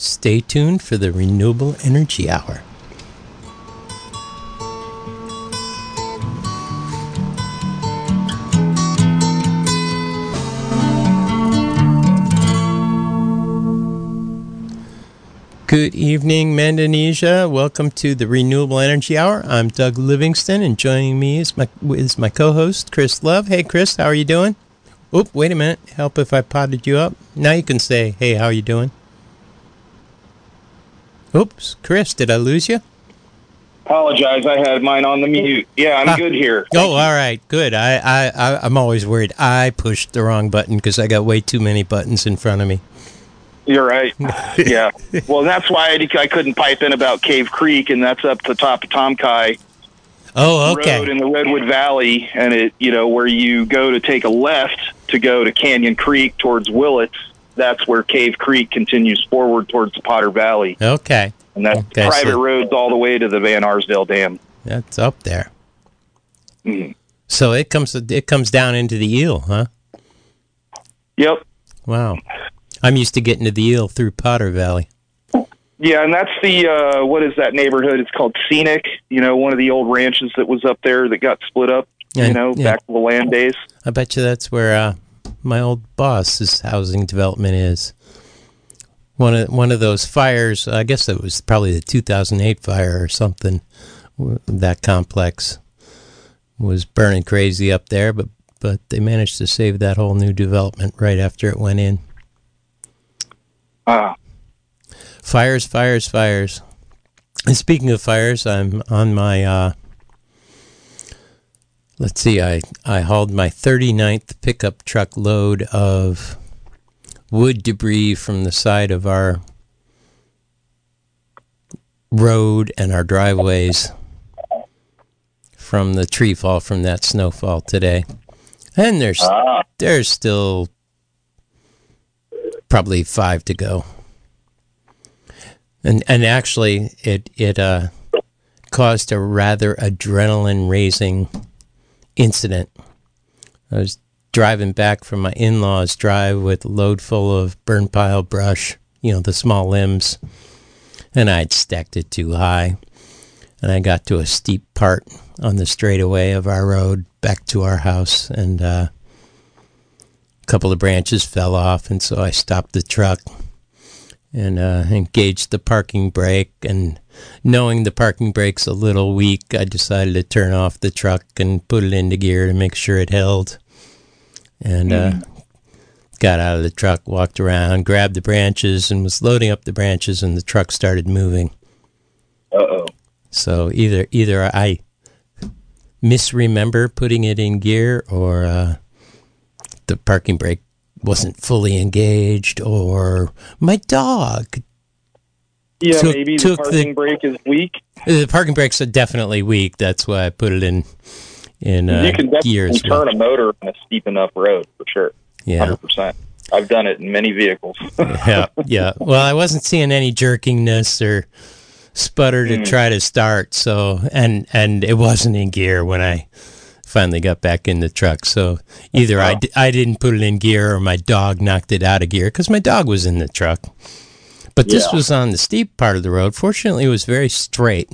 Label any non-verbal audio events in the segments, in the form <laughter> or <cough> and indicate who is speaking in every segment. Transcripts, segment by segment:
Speaker 1: Stay tuned for the Renewable Energy Hour. Good evening, Mendonesia. Welcome to the Renewable Energy Hour. I'm Doug Livingstone, and joining me is my is my co-host Chris Love. Hey, Chris, how are you doing? Oop, wait a minute. Help if I potted you up. Now you can say, "Hey, how are you doing?" Oops, Chris, did I lose you?
Speaker 2: Apologize, I had mine on the mute. Yeah, I'm
Speaker 1: Ah.
Speaker 2: good here.
Speaker 1: Oh, all right, good. I, I, I I'm always worried I pushed the wrong button because I got way too many buttons in front of me.
Speaker 2: You're right. <laughs> yeah. Well, that's why I, I couldn't pipe in about Cave Creek, and that's up the top of Tom Kai
Speaker 1: Oh,
Speaker 2: Road in the Redwood Valley, and it you know where you go to take a left to go to Canyon Creek towards Willits. That's where Cave Creek continues forward towards Potter Valley,
Speaker 1: Okay,
Speaker 2: and that's
Speaker 1: Okay,
Speaker 2: private
Speaker 1: so-
Speaker 2: roads all the way to the Van Arsdale Dam.
Speaker 1: that's up there.
Speaker 2: Mhm.
Speaker 1: So it comes it comes down into the eel, huh?
Speaker 2: Yep.
Speaker 1: Wow. I'm used to getting to the eel through Potter Valley.
Speaker 2: Yeah, and that's the uh what is that neighborhood? It's called Scenic. You know, one of the old ranches that was up there that got split up.
Speaker 1: Yeah,
Speaker 2: you know,
Speaker 1: yeah.
Speaker 2: back to the land days.
Speaker 1: I bet you that's where uh, my old boss's housing development is. One of one of those fires. I guess it was probably the 2008 fire or something. That complex was burning crazy up there, but but they managed to save that whole new development right after it went in.
Speaker 2: Ah,
Speaker 1: Fires, fires, fires. And speaking of fires, I'm on my uh let's see, I, I hauled my 39th pickup truck load of wood debris from the side of our road and our driveways from the tree fall from that snowfall today. And there's
Speaker 2: ah.
Speaker 1: there's still probably five to go. And and actually, it it uh, caused a rather adrenaline raising incident. I was driving back from my in laws' drive with a load full of burn pile brush, you know, the small limbs, and I'd stacked it too high. And I got to a steep part on the straightaway of our road back to our house, and uh, a couple of branches fell off, and so I stopped the truck and uh, engaged the parking brake. And knowing the parking brake's a little weak, I decided to turn off the truck and put it into gear to make sure it held. And uh, got out of the truck, walked around, grabbed the branches, and was loading up the branches, and the truck started moving.
Speaker 2: Uh oh.
Speaker 1: So either either I misremember putting it in gear, or uh, the parking brake wasn't fully engaged, or my dog.
Speaker 2: Yeah,
Speaker 1: Took-
Speaker 2: maybe the
Speaker 1: took the-
Speaker 2: parking brake is weak.
Speaker 1: The parking brakes are definitely weak. That's why I put it in in uh,
Speaker 2: you can definitely
Speaker 1: as well.
Speaker 2: turn a motor on a steep enough road for sure.
Speaker 1: Yeah,
Speaker 2: Hundred percent. I've done it in many vehicles. <laughs>
Speaker 1: yeah, yeah. Well, I wasn't seeing any jerkingness or sputter to try to start. So, and and it wasn't in gear when I finally got back in the truck. So either I, d- I didn't put it in gear or my dog knocked it out of gear because my dog was in the truck. But this
Speaker 2: Yeah.
Speaker 1: was on the steep part of the road. Fortunately, it was very straight.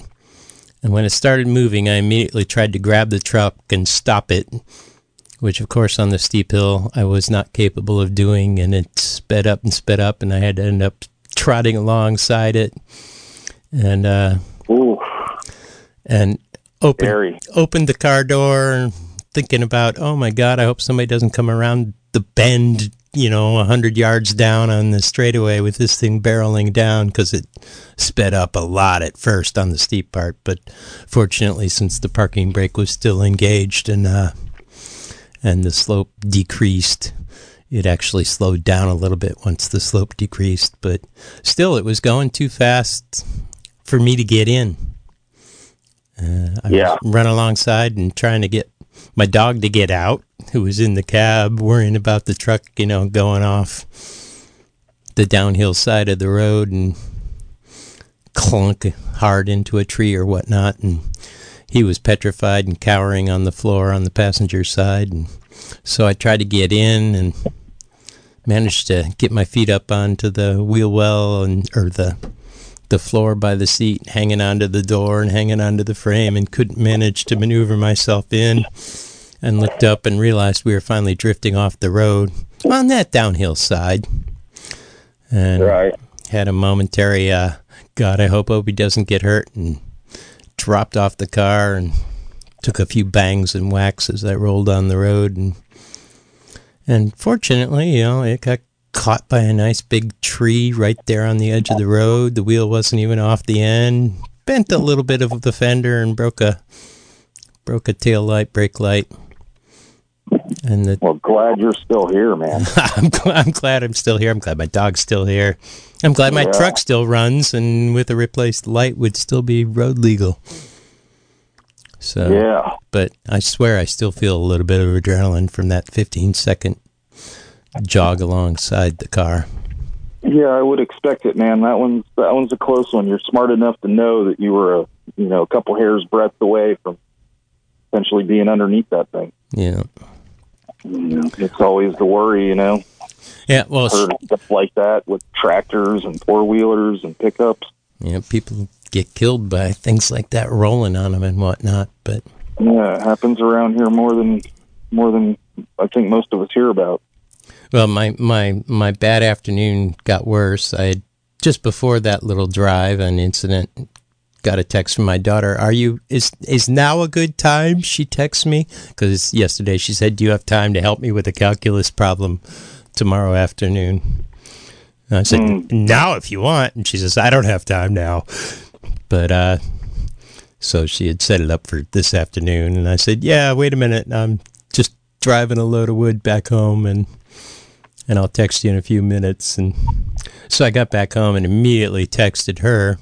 Speaker 1: And when it started moving, I immediately tried to grab the truck and stop it, which, of course, on the steep hill, I was not capable of doing. And it sped up and sped up, and I had to end up trotting alongside it and uh,
Speaker 2: Ooh,
Speaker 1: and open opened the car door and thinking about, oh my God, I hope somebody doesn't come around the bend, you know, a hundred yards down on the straightaway with this thing barreling down because it sped up a lot at first on the steep part. But fortunately, since the parking brake was still engaged and uh, and the slope decreased, it actually slowed down a little bit once the slope decreased. But still, it was going too fast for me to get in. Uh, I
Speaker 2: Yeah.
Speaker 1: was running alongside and trying to get my dog to get out, who was in the cab, worrying about the truck, you know, going off the downhill side of the road and clunk hard into a tree or whatnot. And he was petrified and cowering on the floor on the passenger side. And so I tried to get in and managed to get my feet up onto the wheel well and or the the floor by the seat, hanging onto the door and hanging onto the frame, and couldn't manage to maneuver myself in. And looked up and realized we were finally drifting off the road on that downhill side. And
Speaker 3: Right.
Speaker 1: had a momentary, uh, God, I hope Opie doesn't get hurt, and dropped off the car and took a few bangs and whacks as I rolled on the road. And and fortunately, you know, it got caught by a nice big tree right there on the edge of the road. The wheel wasn't even off the end. Bent a little bit of the fender and broke a broke a tail light, brake light. And the
Speaker 3: Well, glad you're still here, man. <laughs>
Speaker 1: I'm, gl- I'm glad I'm still here. I'm glad my dog's still here. I'm glad my
Speaker 3: Yeah.
Speaker 1: truck still runs and with a replaced light would still be road legal. So,
Speaker 3: Yeah.
Speaker 1: but I swear I still feel a little bit of adrenaline from that 15 second jog alongside the car.
Speaker 3: Yeah, I would expect it, man. That one's that one's a close one. You're smart enough to know that you were a you know a couple hairs breadth away from potentially being underneath that thing.
Speaker 1: Yeah.
Speaker 3: You know, it's always the worry, you know.
Speaker 1: Yeah. Well,
Speaker 3: Heard stuff like that with tractors and four wheelers and pickups.
Speaker 1: yeah, people get killed by things like that rolling on them and whatnot. But
Speaker 3: Yeah, it happens around here more than more than I think most of us hear about.
Speaker 1: Well, my my my bad afternoon got worse. I had just before that little drive, an incident. Got a text from my daughter. Are you is is now a good time? She texts me because yesterday she said, "Do you have time to help me with a calculus problem tomorrow afternoon?" And I said, "Now, if you want." And she says, "I don't have time now." But uh, so she had set it up for this afternoon, and I said, "Yeah, wait a minute. I'm just driving a load of wood back home, and and I'll text you in a few minutes." And so I got back home and immediately texted her,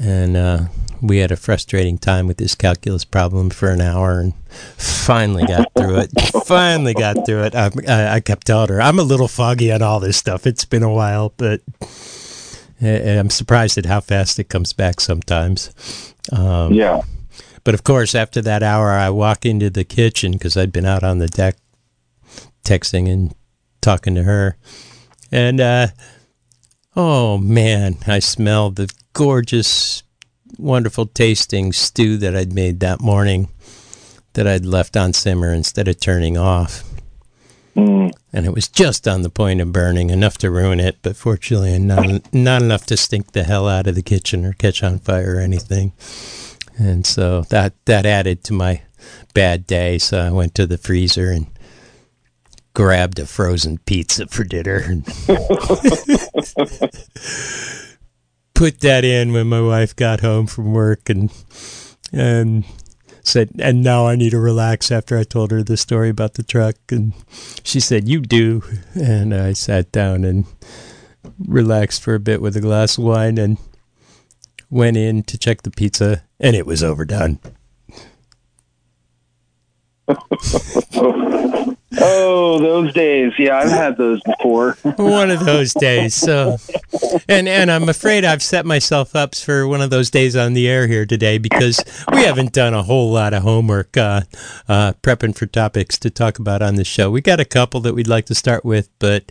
Speaker 1: and uh, we had a frustrating time with this calculus problem for an hour, and finally got through it. <laughs> finally got through it. I, I, I kept telling her, "I'm a little foggy on all this stuff. It's been a while, but." I'm surprised at how fast it comes back sometimes. Um,
Speaker 3: Yeah.
Speaker 1: but of course, after that hour, I walk into the kitchen because I'd been out on the deck texting and talking to her. And, uh, oh man, I smelled the gorgeous, wonderful tasting stew that I'd made that morning that I'd left on simmer instead of turning off.
Speaker 3: Mm.
Speaker 1: And it was just on the point of burning, enough to ruin it, but fortunately not, not enough to stink the hell out of the kitchen or catch on fire or anything. And so that that added to my bad day. So I went to the freezer and grabbed a frozen pizza for dinner <laughs> put that in when my wife got home from work and and said and now I need to relax after I told her the story about the truck and she said you do and I sat down and relaxed for a bit with a glass of wine and went in to check the pizza and it was overdone. <laughs>
Speaker 2: Oh, those days. Yeah, I've had those before. <laughs>
Speaker 1: one of those days. So, and and I'm afraid I've set myself up for one of those days on the air here today because we haven't done a whole lot of homework uh, uh, prepping for topics to talk about on the show. We got a couple that we'd like to start with, but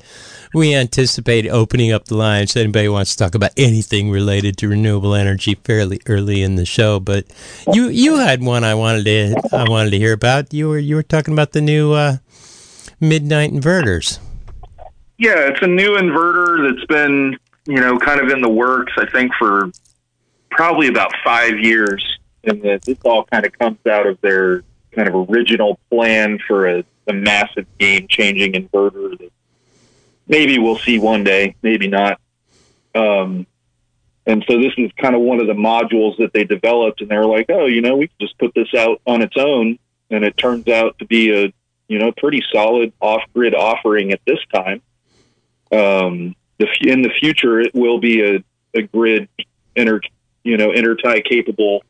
Speaker 1: we anticipate opening up the lines. Anybody wants to talk about anything related to renewable energy fairly early in the show, but you you had one I wanted to I wanted to hear about. You were you were talking about the new uh, MidNite inverters.
Speaker 2: Yeah, it's a new inverter that's been, you know, kind of in the works, I think, for probably about five years. And this all kind of comes out of their kind of original plan for a, a massive game changing inverter that maybe we'll see one day, maybe not. Um, and so this is kind of one of the modules that they developed, and they're like, oh, you know, we can just put this out on its own. And it turns out to be a you know, pretty solid off-grid offering at this time. Um, the, in the future, it will be a, a grid inter, you know, intertie capable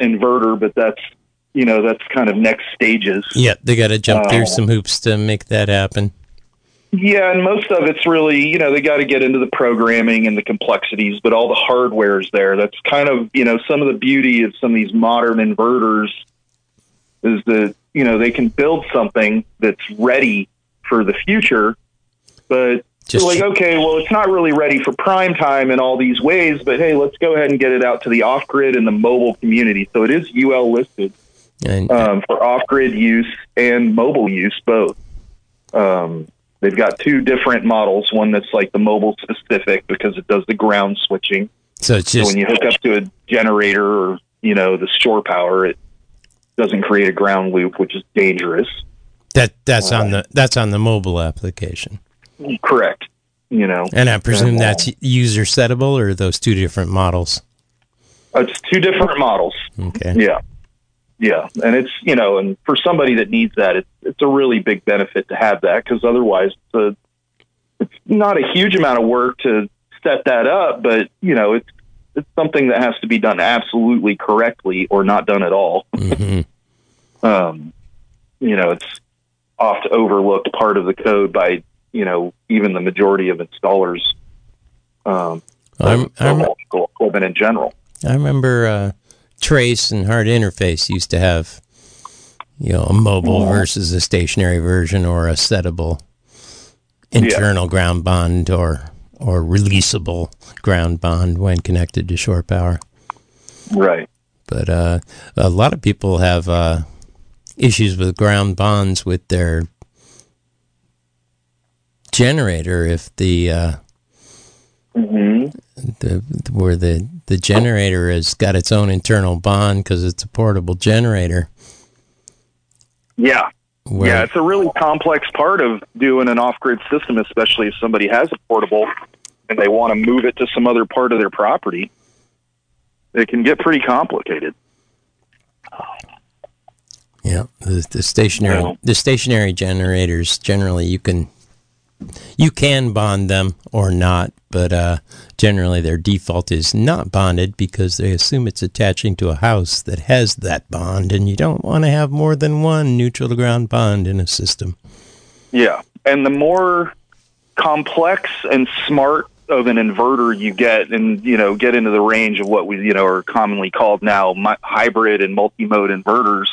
Speaker 2: inverter, but that's, you know, that's kind of next stages.
Speaker 1: Yeah, they got to jump through
Speaker 2: Uh,
Speaker 1: some hoops to make that happen.
Speaker 2: Yeah, and most of it's really, you know, they got to get into the programming and the complexities, but all the hardware is there. That's kind of, you know, some of the beauty of some of these modern inverters is that, you know, they can build something that's ready for the future
Speaker 3: but
Speaker 1: Just
Speaker 3: like, okay, well, it's not really ready for prime time in all these ways, but hey, let's go ahead and get it out to the off grid and the mobile community. So it is UL listed
Speaker 1: and
Speaker 3: um, for off grid use and mobile use both. Um, they've got two different models one that's like the mobile specific because it does the ground switching.
Speaker 1: so it's
Speaker 3: So when you hook up to a generator or, you know, the shore power, it doesn't create a ground loop, which is dangerous.
Speaker 1: that that's on the that's on the mobile application.
Speaker 3: Correct. You know,
Speaker 1: And I presume
Speaker 3: uh,
Speaker 1: that's user settable or those two different models.
Speaker 3: it's two different models.
Speaker 1: Okay.
Speaker 3: Yeah. Yeah. And it's, you know, and for somebody that needs that, it's, it's a really big benefit to have that because otherwise it's, a, it's not a huge amount of work to set that up, but, you know, it's, it's something that has to be done absolutely correctly or not done at all.
Speaker 1: hmm <laughs>
Speaker 3: Um, you know, it's oft overlooked part of the code by, you know, even the majority of installers. Um,
Speaker 1: I'm, I'm,
Speaker 3: equipment in general.
Speaker 1: I remember uh, Trace and Heart Interface used to have, you know, a mobile versus a stationary version or a settable internal ground bond or or releasable ground bond when connected to shore power.
Speaker 3: Right.
Speaker 1: But uh, a lot of people have uh, issues with ground bonds with their generator if the uh,
Speaker 3: hmm
Speaker 1: the where the the generator has got its own internal bond because it's a portable generator.
Speaker 3: Yeah.
Speaker 1: Where,
Speaker 3: Yeah, it's a really complex part of doing an off-grid system, especially if somebody has a portable and they want to move it to some other part of their property. It can get pretty complicated.
Speaker 1: yeah, the, the stationary
Speaker 3: Yeah.
Speaker 1: the stationary generators generally you can you can bond them or not, but uh, generally their default is not bonded because they assume it's attaching to a house that has that bond, and you don't want to have more than one neutral to ground bond in a system.
Speaker 3: Yeah, and the more complex and smart of an inverter you get, and you know, get into the range of what we you know are commonly called now hybrid and multi-mode inverters,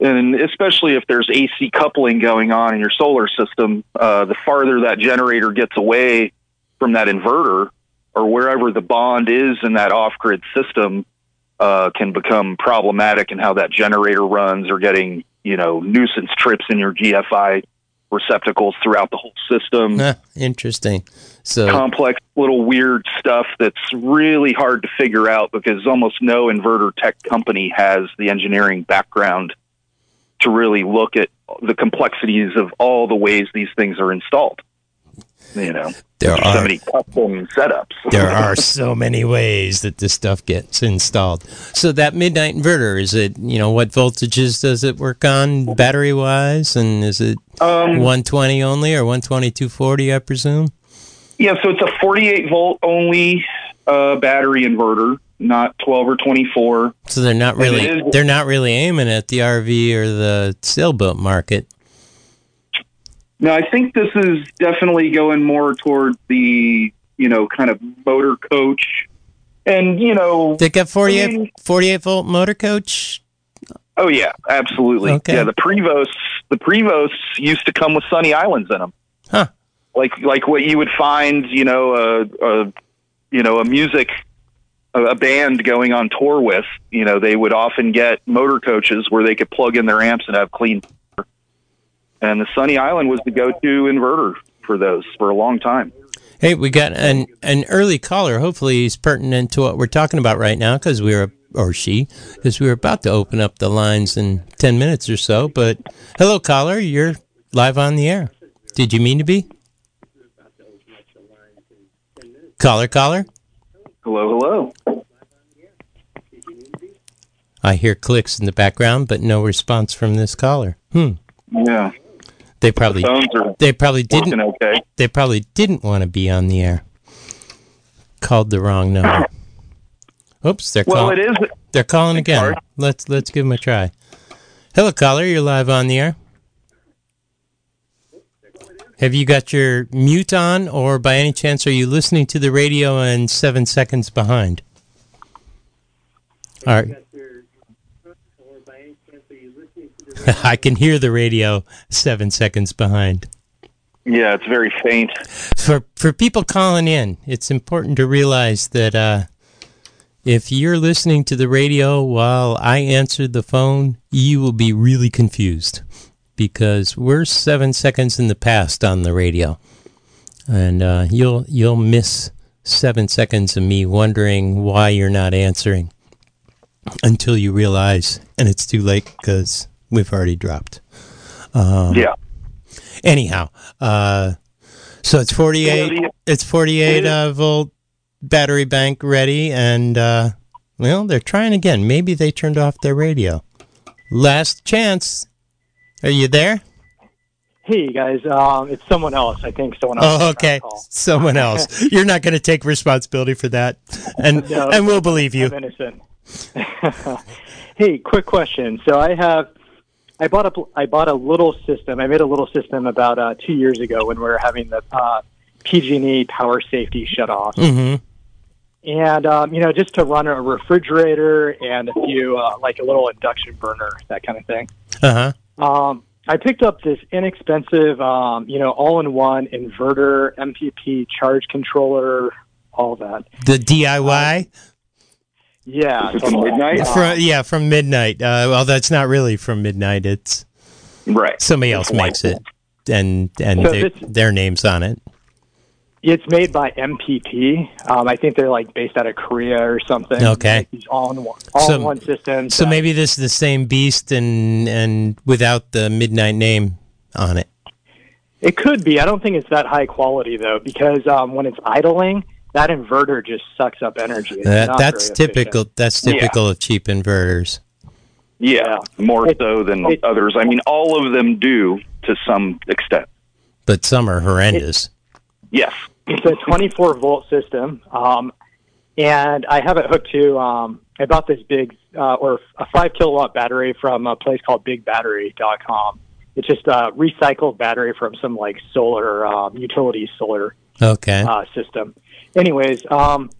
Speaker 3: and especially if there's AC coupling going on in your solar system, uh, the farther that generator gets away from that inverter or wherever the bond is in that off-grid system, uh, can become problematic in how that generator runs or getting you know nuisance trips in your GFI receptacles throughout the whole system.
Speaker 1: Ah, interesting. So
Speaker 3: Complex little weird stuff that's really hard to figure out because almost no inverter tech company has the engineering background to really look at the complexities of all the ways these things are installed. You know,
Speaker 1: there
Speaker 3: are so many custom setups. <laughs>
Speaker 1: there are <laughs> so many ways that this stuff gets installed. So that MidNite inverter is it? You know, what voltages does it work on battery wise, and is it
Speaker 3: um,
Speaker 1: 120 only or 120 240? I presume.
Speaker 3: Yeah, so it's a 48 volt only uh, battery inverter, not 12 or 24.
Speaker 1: So they're not really
Speaker 3: is-
Speaker 1: they're not really aiming at the RV or the sailboat market.
Speaker 3: No, I think this is definitely going more toward the, you know, kind of motor coach. And, you know,
Speaker 1: They got 48,
Speaker 3: I mean-
Speaker 1: 48 volt motor coach.
Speaker 3: oh yeah, absolutely.
Speaker 1: Okay.
Speaker 3: Yeah, the Prevost, the Prevost used to come with Sunny Islands in them.
Speaker 1: Huh.
Speaker 3: Like like what you would find, you know, a, a you know, a music a, band going on tour with, you know, they would often get motor coaches where they could plug in their amps and have clean power. and the Sunny Island was the go-to inverter for those for a long time.
Speaker 1: Hey, we got an an early caller. Hopefully, he's pertinent to what we're talking about right now because we were or she because we were about to open up the lines in ten minutes or so. But hello, caller, you're live on the air. Did you mean to be? Caller, caller.
Speaker 3: Hello, hello.
Speaker 1: I hear clicks in the background, but no response from this caller. Hmm.
Speaker 3: Yeah,
Speaker 1: They probably
Speaker 3: phones are
Speaker 1: they probably didn't
Speaker 3: okay.
Speaker 1: they probably didn't want to be on the air. Called the wrong number. Oops, they're
Speaker 3: Well,
Speaker 1: calling.
Speaker 3: it is.
Speaker 1: They're calling again. Let's let's give them a try. Hello, caller. You're live on the air. Have you got your mute on, or by any chance are you listening to the radio and seven seconds behind? All right. <laughs> I can hear the radio seven seconds behind.
Speaker 3: Yeah, it's very faint.
Speaker 1: For for people calling in, it's important to realize that uh, if you're listening to the radio while I answer the phone, you will be really confused because we're seven seconds in the past on the radio, and uh, you'll you'll miss seven seconds of me wondering why you're not answering until you realize, and it's too late because we've already dropped. Um,
Speaker 3: yeah.
Speaker 1: Anyhow, uh, so it's 48. It's 48 uh, volt battery bank ready, and uh, well, they're trying again. Maybe they turned off their radio. Last chance. Are you there?
Speaker 4: Hey guys, um, it's someone else. I think someone else.
Speaker 1: Oh, okay, someone else. <laughs> You're not going to take responsibility for that, and
Speaker 4: No,
Speaker 1: and we'll believe you.
Speaker 4: I'm innocent. <laughs> hey, quick question. So I have, I bought a, I bought a little system. I made a little system about uh, two years ago when we were having the uh, PG&E power safety shut off.
Speaker 1: hmm
Speaker 4: And um, you know, just to run a refrigerator and a few, uh, like a little induction burner, that kind of thing.
Speaker 1: Uh huh.
Speaker 4: Um, I picked up this inexpensive, um, you know, all-in-one inverter, MPP charge controller, all that.
Speaker 1: The DIY.
Speaker 4: Yeah,
Speaker 3: from MidNite?
Speaker 4: Uh,
Speaker 1: From, yeah, from MidNite. Uh, well, that's not really from MidNite. It's
Speaker 3: Right.
Speaker 1: somebody else makes it, and and
Speaker 4: So
Speaker 1: they,
Speaker 4: this-
Speaker 1: their names on it.
Speaker 4: It's made by MPP. Um, I think they're like based out of Korea or something.
Speaker 1: Okay.
Speaker 4: Like these all-in-one, all-in-one systems.
Speaker 1: So
Speaker 4: that-
Speaker 1: maybe this is the same beast and and without the MidNite name on it.
Speaker 4: it could be. I don't think it's that high quality though, because um, when it's idling, that inverter just sucks up energy.
Speaker 1: That, that's typical. That's typical of cheap inverters.
Speaker 3: Yeah, more
Speaker 4: It-
Speaker 3: so than
Speaker 4: it-
Speaker 3: others. I mean, all of them do to some extent.
Speaker 1: But some are horrendous.
Speaker 3: Yes.
Speaker 4: It's a 24 volt system, um, and I have it hooked to. Um, I bought this big uh, or a five kilowatt battery from a place called BigBattery.com. It's just a recycled battery from some like solar um, utility solar
Speaker 1: Okay.
Speaker 4: uh, system. Anyways, um,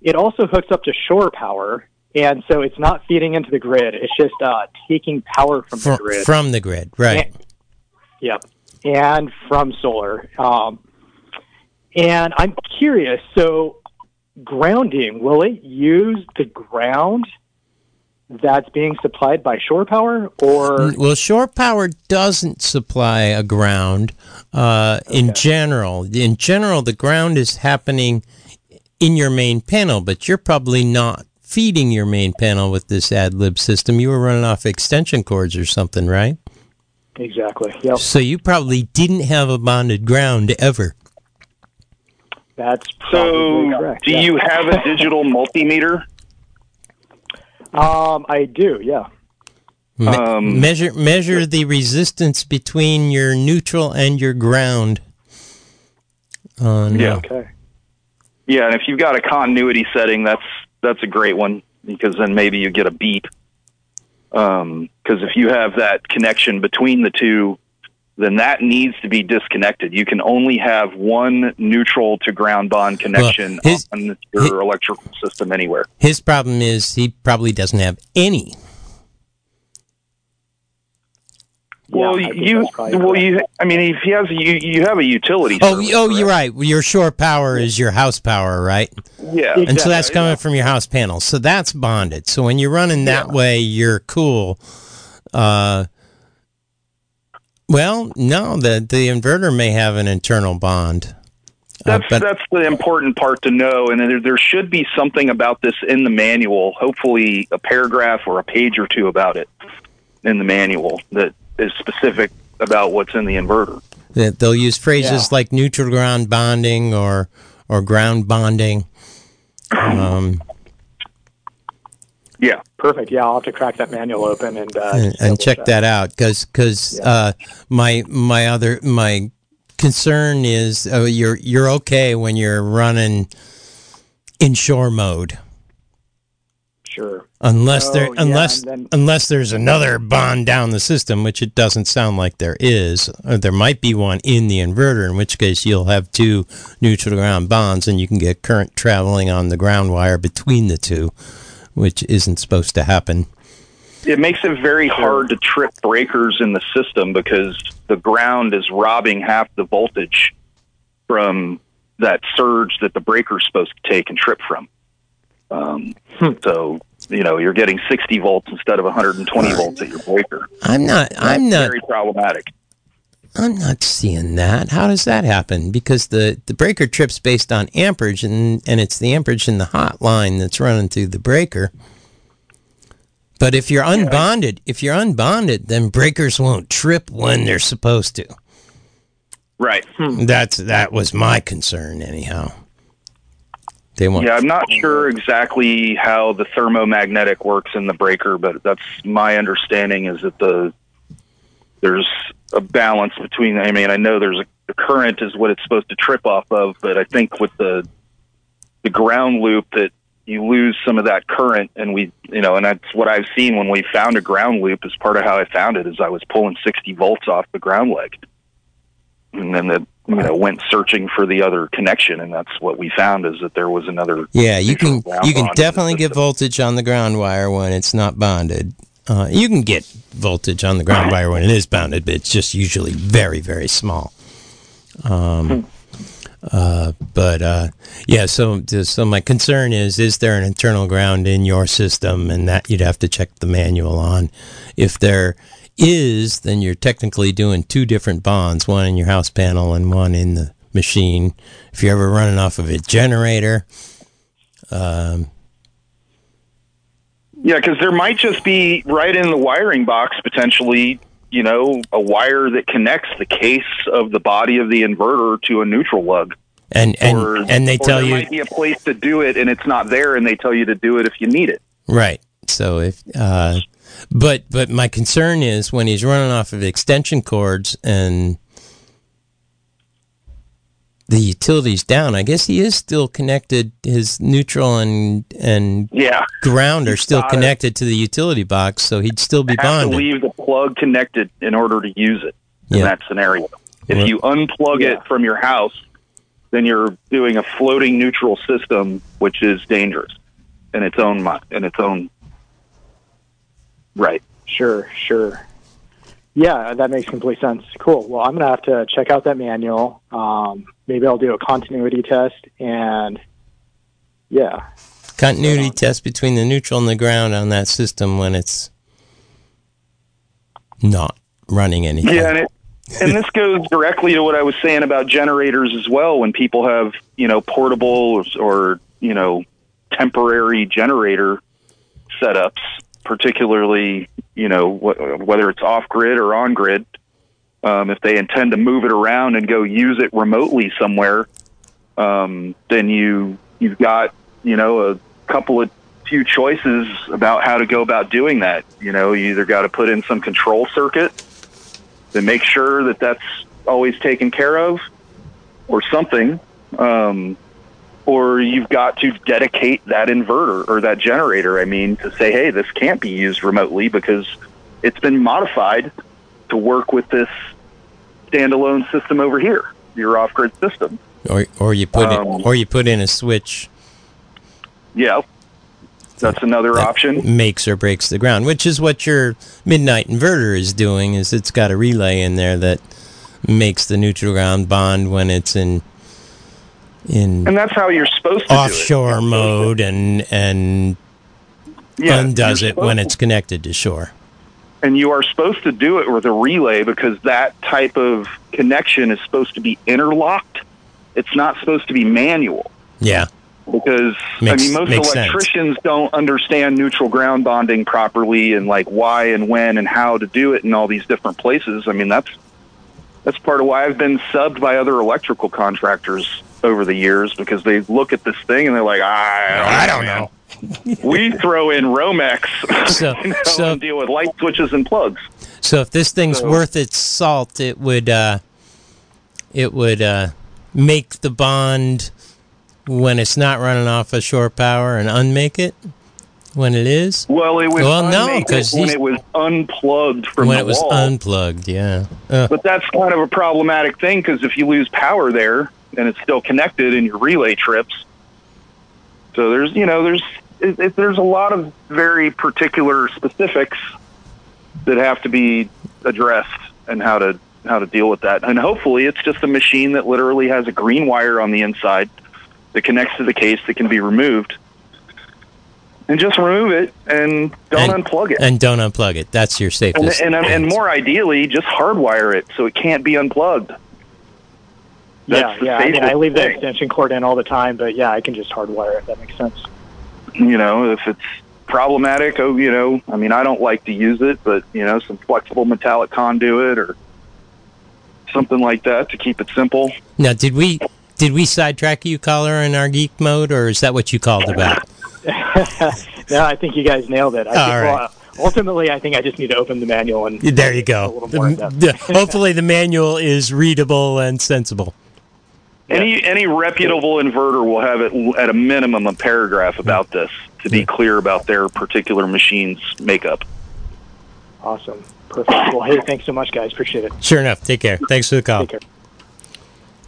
Speaker 4: it also hooks up to shore power, and so it's not feeding into the grid. It's just uh, taking power from
Speaker 1: Fr-
Speaker 4: the grid.
Speaker 1: from the grid, right?
Speaker 4: Yep. And from solar. Um, and I'm curious so, grounding, will it use the ground that's being supplied by shore power? Or,
Speaker 1: Well, shore power doesn't supply a ground uh, in general. In general, the ground is happening in your main panel, but you're probably not feeding your main panel with this ad lib system. You were running off extension cords or something, right?
Speaker 4: exactly. Yep.
Speaker 1: So you probably didn't have a bonded ground ever.
Speaker 4: That's
Speaker 3: So,
Speaker 4: correct.
Speaker 3: do
Speaker 4: yeah.
Speaker 3: you have a <laughs> digital multimeter?
Speaker 4: Um, I do, yeah.
Speaker 1: Me-
Speaker 3: Um,
Speaker 1: measure measure the resistance between your neutral and your ground. On,
Speaker 3: Yeah.
Speaker 1: uh,
Speaker 4: Okay.
Speaker 3: Yeah, and if you've got a continuity setting, that's that's a great one because then maybe you get a beep. Because if you have that connection between the two, then that needs to be disconnected. You can only have one neutral to ground bond connection
Speaker 1: his-
Speaker 3: on your
Speaker 1: his-
Speaker 3: electrical system anywhere.
Speaker 1: his problem is he probably doesn't have any.
Speaker 3: well,
Speaker 4: Yeah,
Speaker 3: you well
Speaker 4: correct.
Speaker 3: you I mean if he has you you have a utility.
Speaker 1: Oh,
Speaker 3: service,
Speaker 1: oh, you're right. Your shore power is your house power, right?
Speaker 3: Yeah. Exactly.
Speaker 1: And so that's
Speaker 4: Exactly.
Speaker 1: coming from your house panel. So that's bonded. So when you're running that
Speaker 3: Yeah.
Speaker 1: way, you're cool. Uh, well, no, the the inverter may have an internal bond. Uh,
Speaker 3: That's
Speaker 1: but
Speaker 3: that's the important part to know, and there, there should be something about this in the manual. Hopefully, a paragraph or a page or two about it in the manual that is specific about what's in the inverter.
Speaker 1: they- they'll use phrases
Speaker 4: Yeah.
Speaker 1: like neutral ground bonding or or ground bonding. <laughs> Um,
Speaker 3: Yeah,
Speaker 4: Perfect. Yeah, I'll have to crack that manual open and uh,
Speaker 1: and, and check that out because uh, my my other my concern is uh, you're you're okay when you're running in shore mode
Speaker 4: Sure.
Speaker 1: unless
Speaker 4: Oh,
Speaker 1: there unless
Speaker 4: and then-
Speaker 1: unless there's another bond down the system which it doesn't sound like there is or there might be one in the inverter in which case you'll have two neutral ground bonds and you can get current traveling on the ground wire between the two which isn't supposed to happen
Speaker 3: it makes it very hard to trip breakers in the system because the ground is robbing half the voltage from that surge that the breaker's supposed to take and trip from. Um,
Speaker 1: Hmm.
Speaker 3: So you know you're getting 60 volts instead of 120 volts at your breaker.
Speaker 1: I'm not. I'm not.
Speaker 3: very problematic.
Speaker 1: I'm not seeing that. How does that happen? Because the, the breaker trips based on amperage, and, and it's the amperage in the hot line that's running through the breaker. But if you're unbonded, if you're unbonded, then breakers won't trip when they're supposed to.
Speaker 3: Right. Hmm.
Speaker 1: That's that was my concern, anyhow. They won't.
Speaker 3: Yeah, I'm not sure exactly how the thermomagnetic works in the breaker, but that's my understanding is that the there's a balance between. I mean, I know there's a the current is what it's supposed to trip off of, but I think with the the ground loop that you lose some of that current, and we, you know, and that's what I've seen when we found a ground loop. Is part of how I found it is I was pulling 60 volts off the ground leg, and then the you know went searching for the other connection, and that's what we found is that there was another
Speaker 1: Yeah, you can you can
Speaker 3: bond in the
Speaker 1: definitely get voltage on the ground wire when it's not bonded. Uh, you can get voltage on the ground wire when it is bounded, but it's just usually very very small. Um, uh, but uh, yeah, so so my concern is: is there an internal ground in your system, and that you'd have to check the manual on. If there is, then you're technically doing two different bonds: one in your house panel and one in the machine. If you're ever running off of a generator, um,
Speaker 3: Yeah, because there might just be right in the wiring box potentially, you know, a wire that connects the case of the body of the inverter to a neutral lug.
Speaker 1: and and
Speaker 3: or,
Speaker 1: and they tell
Speaker 3: there
Speaker 1: you
Speaker 3: might be a place to do it and it's not there, and they tell you to do it if you need it.
Speaker 1: right. So if uh, but but my concern is when he's running off of extension cords and the utilities down. I guess he is still connected. His neutral and and
Speaker 3: Yeah,
Speaker 1: ground are
Speaker 3: He's
Speaker 1: still
Speaker 3: got it.
Speaker 1: connected to the utility box, so he'd still be
Speaker 3: have to leave the plug connected in order to use it in
Speaker 1: Yeah.
Speaker 3: that scenario. If
Speaker 1: Well-
Speaker 3: you unplug
Speaker 4: Yeah.
Speaker 3: it from your house, then you're doing a floating neutral system, which is dangerous in its own in its own right.
Speaker 4: Sure, sure. Yeah, that makes complete sense. Cool. Well, I'm gonna have to check out that manual. Um, maybe I'll do a continuity test, and yeah,
Speaker 1: Continuity test between the neutral and the ground on that system when it's not running anything.
Speaker 3: Yeah, and it, and this goes directly to what I was saying about generators as well. When people have you know portable or, or you know temporary generator setups, particularly you know wh- whether it's off grid or on grid, um, if they intend to move it around and go use it remotely somewhere, um, then you you've got you know a couple of few choices about how to go about doing that. You know, you either got to put in some control circuit to make sure that that's always taken care of or something um, or you've got to dedicate that inverter or that generator i mean to say hey this can't be used remotely because it's been modified to work with this standalone system over here your off-grid system.
Speaker 1: Or or you put
Speaker 3: Um,
Speaker 1: it or you put in a switch.
Speaker 3: Yeah. That's another
Speaker 1: that
Speaker 3: option.
Speaker 1: makes or breaks the ground, which is what your MidNite inverter is doing. Is it's got a relay in there that makes the neutral ground bond when it's in in
Speaker 3: and that's how you're supposed to
Speaker 1: offshore
Speaker 3: do it.
Speaker 1: mode and and
Speaker 3: yeah,
Speaker 1: undoes it when it's connected to shore.
Speaker 3: and you are supposed to do it with a relay because that type of connection is supposed to be interlocked. It's not supposed to be manual
Speaker 1: Yeah,
Speaker 3: because
Speaker 1: Makes-
Speaker 3: I mean most
Speaker 1: makes sense.
Speaker 3: electricians don't understand neutral ground bonding properly and like why and when and how to do it in all these different places. I mean that's that's part of why I've been subbed by other electrical contractors over the years because they look at this thing and they're like, I,
Speaker 1: I don't know.
Speaker 3: we <laughs> throw in Romex
Speaker 1: So- <laughs>
Speaker 3: you know,
Speaker 1: so-
Speaker 3: and deal with light switches and plugs.
Speaker 1: So if this thing's
Speaker 3: So-
Speaker 1: worth its salt, it would uh, it would uh, make the bond when it's not running off of shore power and unmake it when it is.
Speaker 3: Well, it was
Speaker 1: Well, no,
Speaker 3: unmake it
Speaker 1: 'cause
Speaker 3: when it was unplugged from
Speaker 1: when
Speaker 3: the
Speaker 1: it was
Speaker 3: wall.
Speaker 1: unplugged, yeah. Uh,
Speaker 3: but that's kind of a problematic thing because if you lose power there and it's still connected in your relay trips, so there's you know there's it, it, there's a lot of very particular specifics that have to be addressed and how to how to deal with that. And hopefully, it's just a machine that literally has a green wire on the inside that connects to the case that can be removed. And just remove it and don't
Speaker 1: And-
Speaker 3: unplug it.
Speaker 1: And don't unplug it. That's your
Speaker 3: And,
Speaker 1: safest.
Speaker 3: and, and
Speaker 1: answer.
Speaker 3: more ideally, just hardwire it so it can't be unplugged.
Speaker 4: Yeah,
Speaker 3: That's the
Speaker 4: yeah. I mean, I leave the extension cord in all the time, but yeah, I can just hardwire it. That makes sense.
Speaker 3: you know, if it's problematic, oh, you know, I mean, I don't like to use it, but you know, some flexible metallic conduit or something like that to keep it simple.
Speaker 1: Now, did we did we sidetrack you, caller, in our geek mode, or is that what you called about? <laughs> <laughs>
Speaker 4: no, I think you guys nailed it. I think,
Speaker 1: All right.
Speaker 4: well, ultimately, I think I just need to open the manual and
Speaker 1: There you
Speaker 4: a
Speaker 1: go.
Speaker 4: little more depth.
Speaker 1: the- <laughs> hopefully, the manual is readable and sensible.
Speaker 3: Any any reputable inverter will have it at a minimum a paragraph about this to be clear about their particular machine's makeup.
Speaker 4: Awesome. Perfect. Well, hey, thanks so much, guys. Appreciate it.
Speaker 1: Sure enough. Take care. Thanks for the call.
Speaker 4: Take care.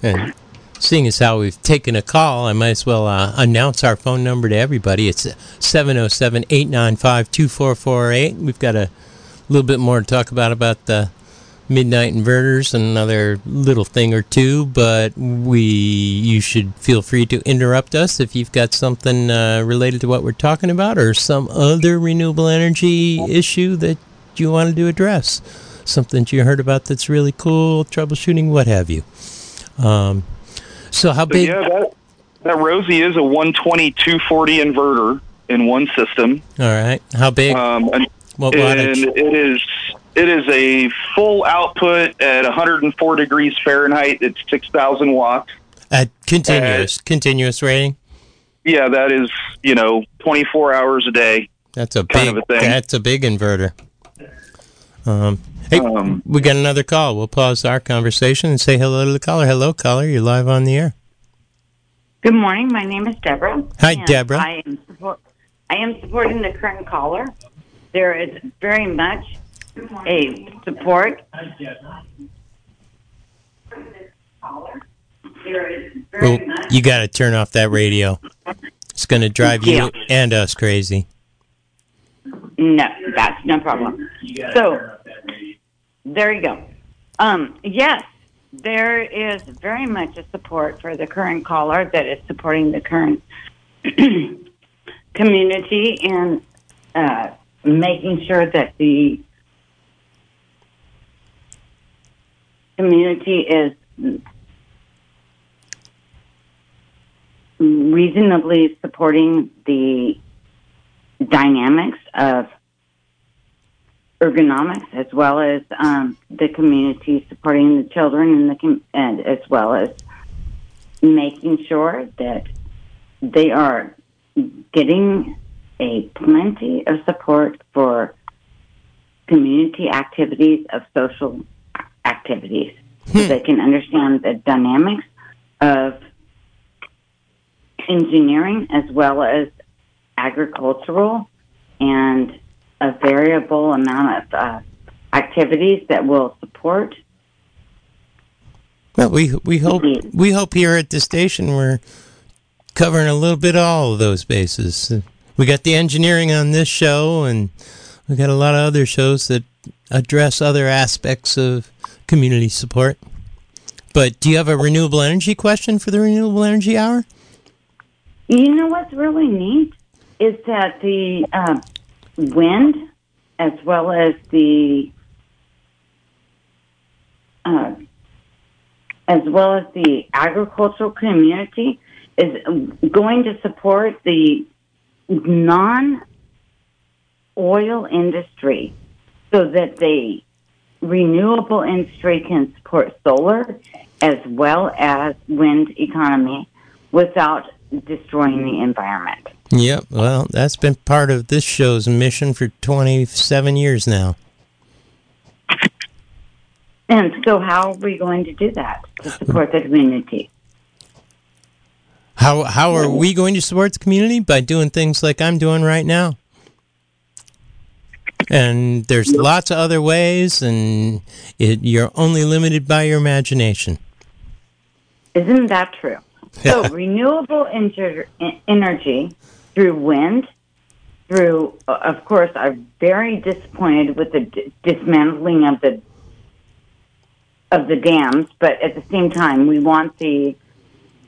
Speaker 1: And seeing as how we've taken a call, I might as well uh, announce our phone number to everybody. It's 707 895 2448. We've got a little bit more to talk about about the MidNite inverters and another little thing or two, but we you should feel free to interrupt us if you've got something uh, related to what we're talking about or some other renewable energy issue that you wanted to address. Something that you heard about that's really cool, troubleshooting, what have you. Um, so how
Speaker 3: But
Speaker 1: big?
Speaker 3: yeah, that that Rosie is a 120 240 inverter in one system.
Speaker 1: All right, how big?
Speaker 3: Um, and
Speaker 1: what
Speaker 3: and it is it is a full output at 104 degrees Fahrenheit. It's 6,000 watts.
Speaker 1: At continuous, continuous rating.
Speaker 3: Yeah, that is you know 24 hours a day.
Speaker 1: That's a big.
Speaker 3: a thing.
Speaker 1: That's a big inverter. Um, hey,
Speaker 3: Um,
Speaker 1: we got another call. We'll pause our conversation and say hello to the caller. Hello, caller. You're live on the air.
Speaker 5: Good morning. My name is Deborah.
Speaker 1: Hi, Deborah.
Speaker 5: I am, support, I am supporting the current caller. There is very much a support. There is very
Speaker 1: Well, you got to turn off that radio. It's going to drive you
Speaker 5: Yeah.
Speaker 1: and us crazy.
Speaker 5: No, that's no problem. So there you go. Um, yes, there is very much a support for the current caller that is supporting the current <clears throat> community and uh, making sure that the community is reasonably supporting the dynamics of ergonomics as well as um, the community supporting the children and the com- and as well as making sure that they are getting a plenty of support for community activities of social activities so they can understand the dynamics of engineering as well as agricultural and a variable amount of uh, activities that will support.
Speaker 1: Well, we we hope we hope here at the station we're covering a little bit of all of those bases. We got the engineering on this show, and we got a lot of other shows that address other aspects of community support. But do you have a renewable energy question for the renewable energy hour?
Speaker 5: You know what's really neat is that the uh, wind, as well as the uh, as well as the agricultural community, is going to support the non oil industry so that the renewable industry can support solar as well as wind economy without destroying the environment.
Speaker 1: Yep. Well, that's been part of this show's mission for 27 years now.
Speaker 5: And so, how are we going to do that to support the community?
Speaker 1: How how are we going to support the community by doing things like I'm doing right now? And there's lots of other ways, and it, you're only limited by your imagination.
Speaker 5: Isn't that true? <laughs> So, renewable inter- energy through wind through, of course, I'm very disappointed with the d- dismantling of the of the dams, but at the same time, we want the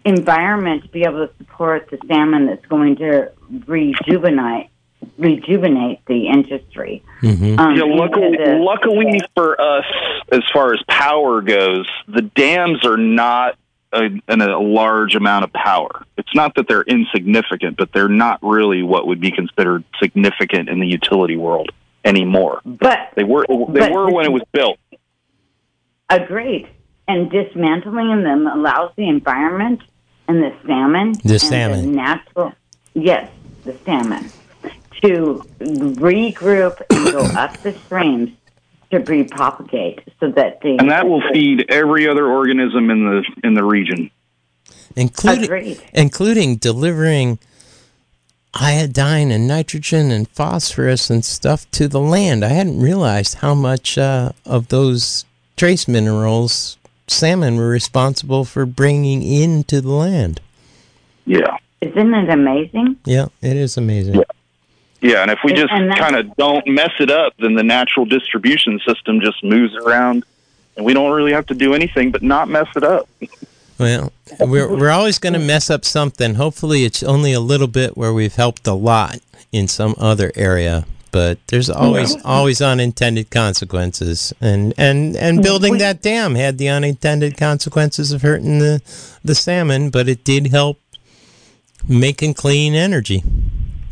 Speaker 5: environment to be able to support the salmon that's going to rejuvenate rejuvenate the industry.
Speaker 1: Mm-hmm.
Speaker 5: Um,
Speaker 3: Yeah, luckily,
Speaker 5: the-
Speaker 3: luckily for us, as far as power goes, the dams are not a, a large amount of power. It's not that they're insignificant, but they're not really what would be considered significant in the utility world anymore.
Speaker 5: but
Speaker 3: They were they
Speaker 5: But-
Speaker 3: were when it was built.
Speaker 5: Agreed. And dismantling them allows the environment and the salmon,
Speaker 1: The
Speaker 5: and
Speaker 1: salmon.
Speaker 5: the natural, yes, the salmon, to regroup and go <coughs> up the streams to repropagate, so that the
Speaker 3: And that will feed every other organism in the in the region.
Speaker 1: including
Speaker 5: Agreed.
Speaker 1: including delivering iodine and nitrogen and phosphorus and stuff to the land. I hadn't realized how much uh, of those trace minerals salmon were responsible for bringing into the land.
Speaker 3: Yeah.
Speaker 5: Isn't it amazing?
Speaker 1: Yeah, it is amazing.
Speaker 3: Yeah. Yeah, and if we just kind of don't mess it up, then the natural distribution system just moves around, and we don't really have to do anything but not mess it up.
Speaker 1: Well, we're we're always going to mess up something. Hopefully, it's only a little bit where we've helped a lot in some other area. But there's always always unintended consequences, and and and building that dam had the unintended consequences of hurting the the salmon, but it did help making clean energy.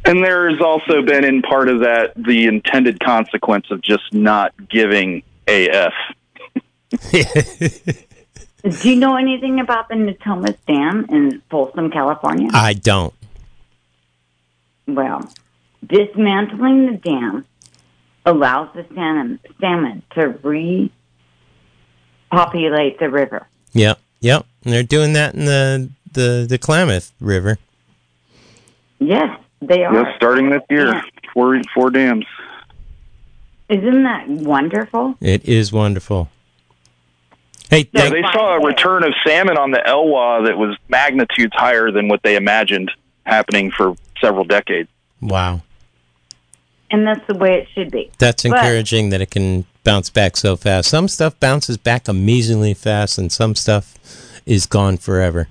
Speaker 3: And there has also been, in part of that, the intended consequence of just not giving AF. <laughs>
Speaker 5: Do you know anything about the Natomas Dam in Folsom, California?
Speaker 1: I don't.
Speaker 5: Well, dismantling the dam allows the salmon, salmon to repopulate the river.
Speaker 1: Yep, yep. And they're doing that in the the the Klamath River.
Speaker 5: Yes, they are.
Speaker 3: Yes, starting this year,
Speaker 5: Yeah.
Speaker 3: four four dams.
Speaker 5: Isn't that wonderful?
Speaker 1: It is wonderful. Hey,
Speaker 3: Yeah,
Speaker 1: thank,
Speaker 3: they saw a return of salmon on the Elwha that was magnitudes higher than what they imagined happening for several decades.
Speaker 1: wow.
Speaker 5: And that's the way it should be.
Speaker 1: That's
Speaker 5: But-
Speaker 1: encouraging that it can bounce back so fast. Some stuff bounces back amazingly fast, and some stuff is gone forever.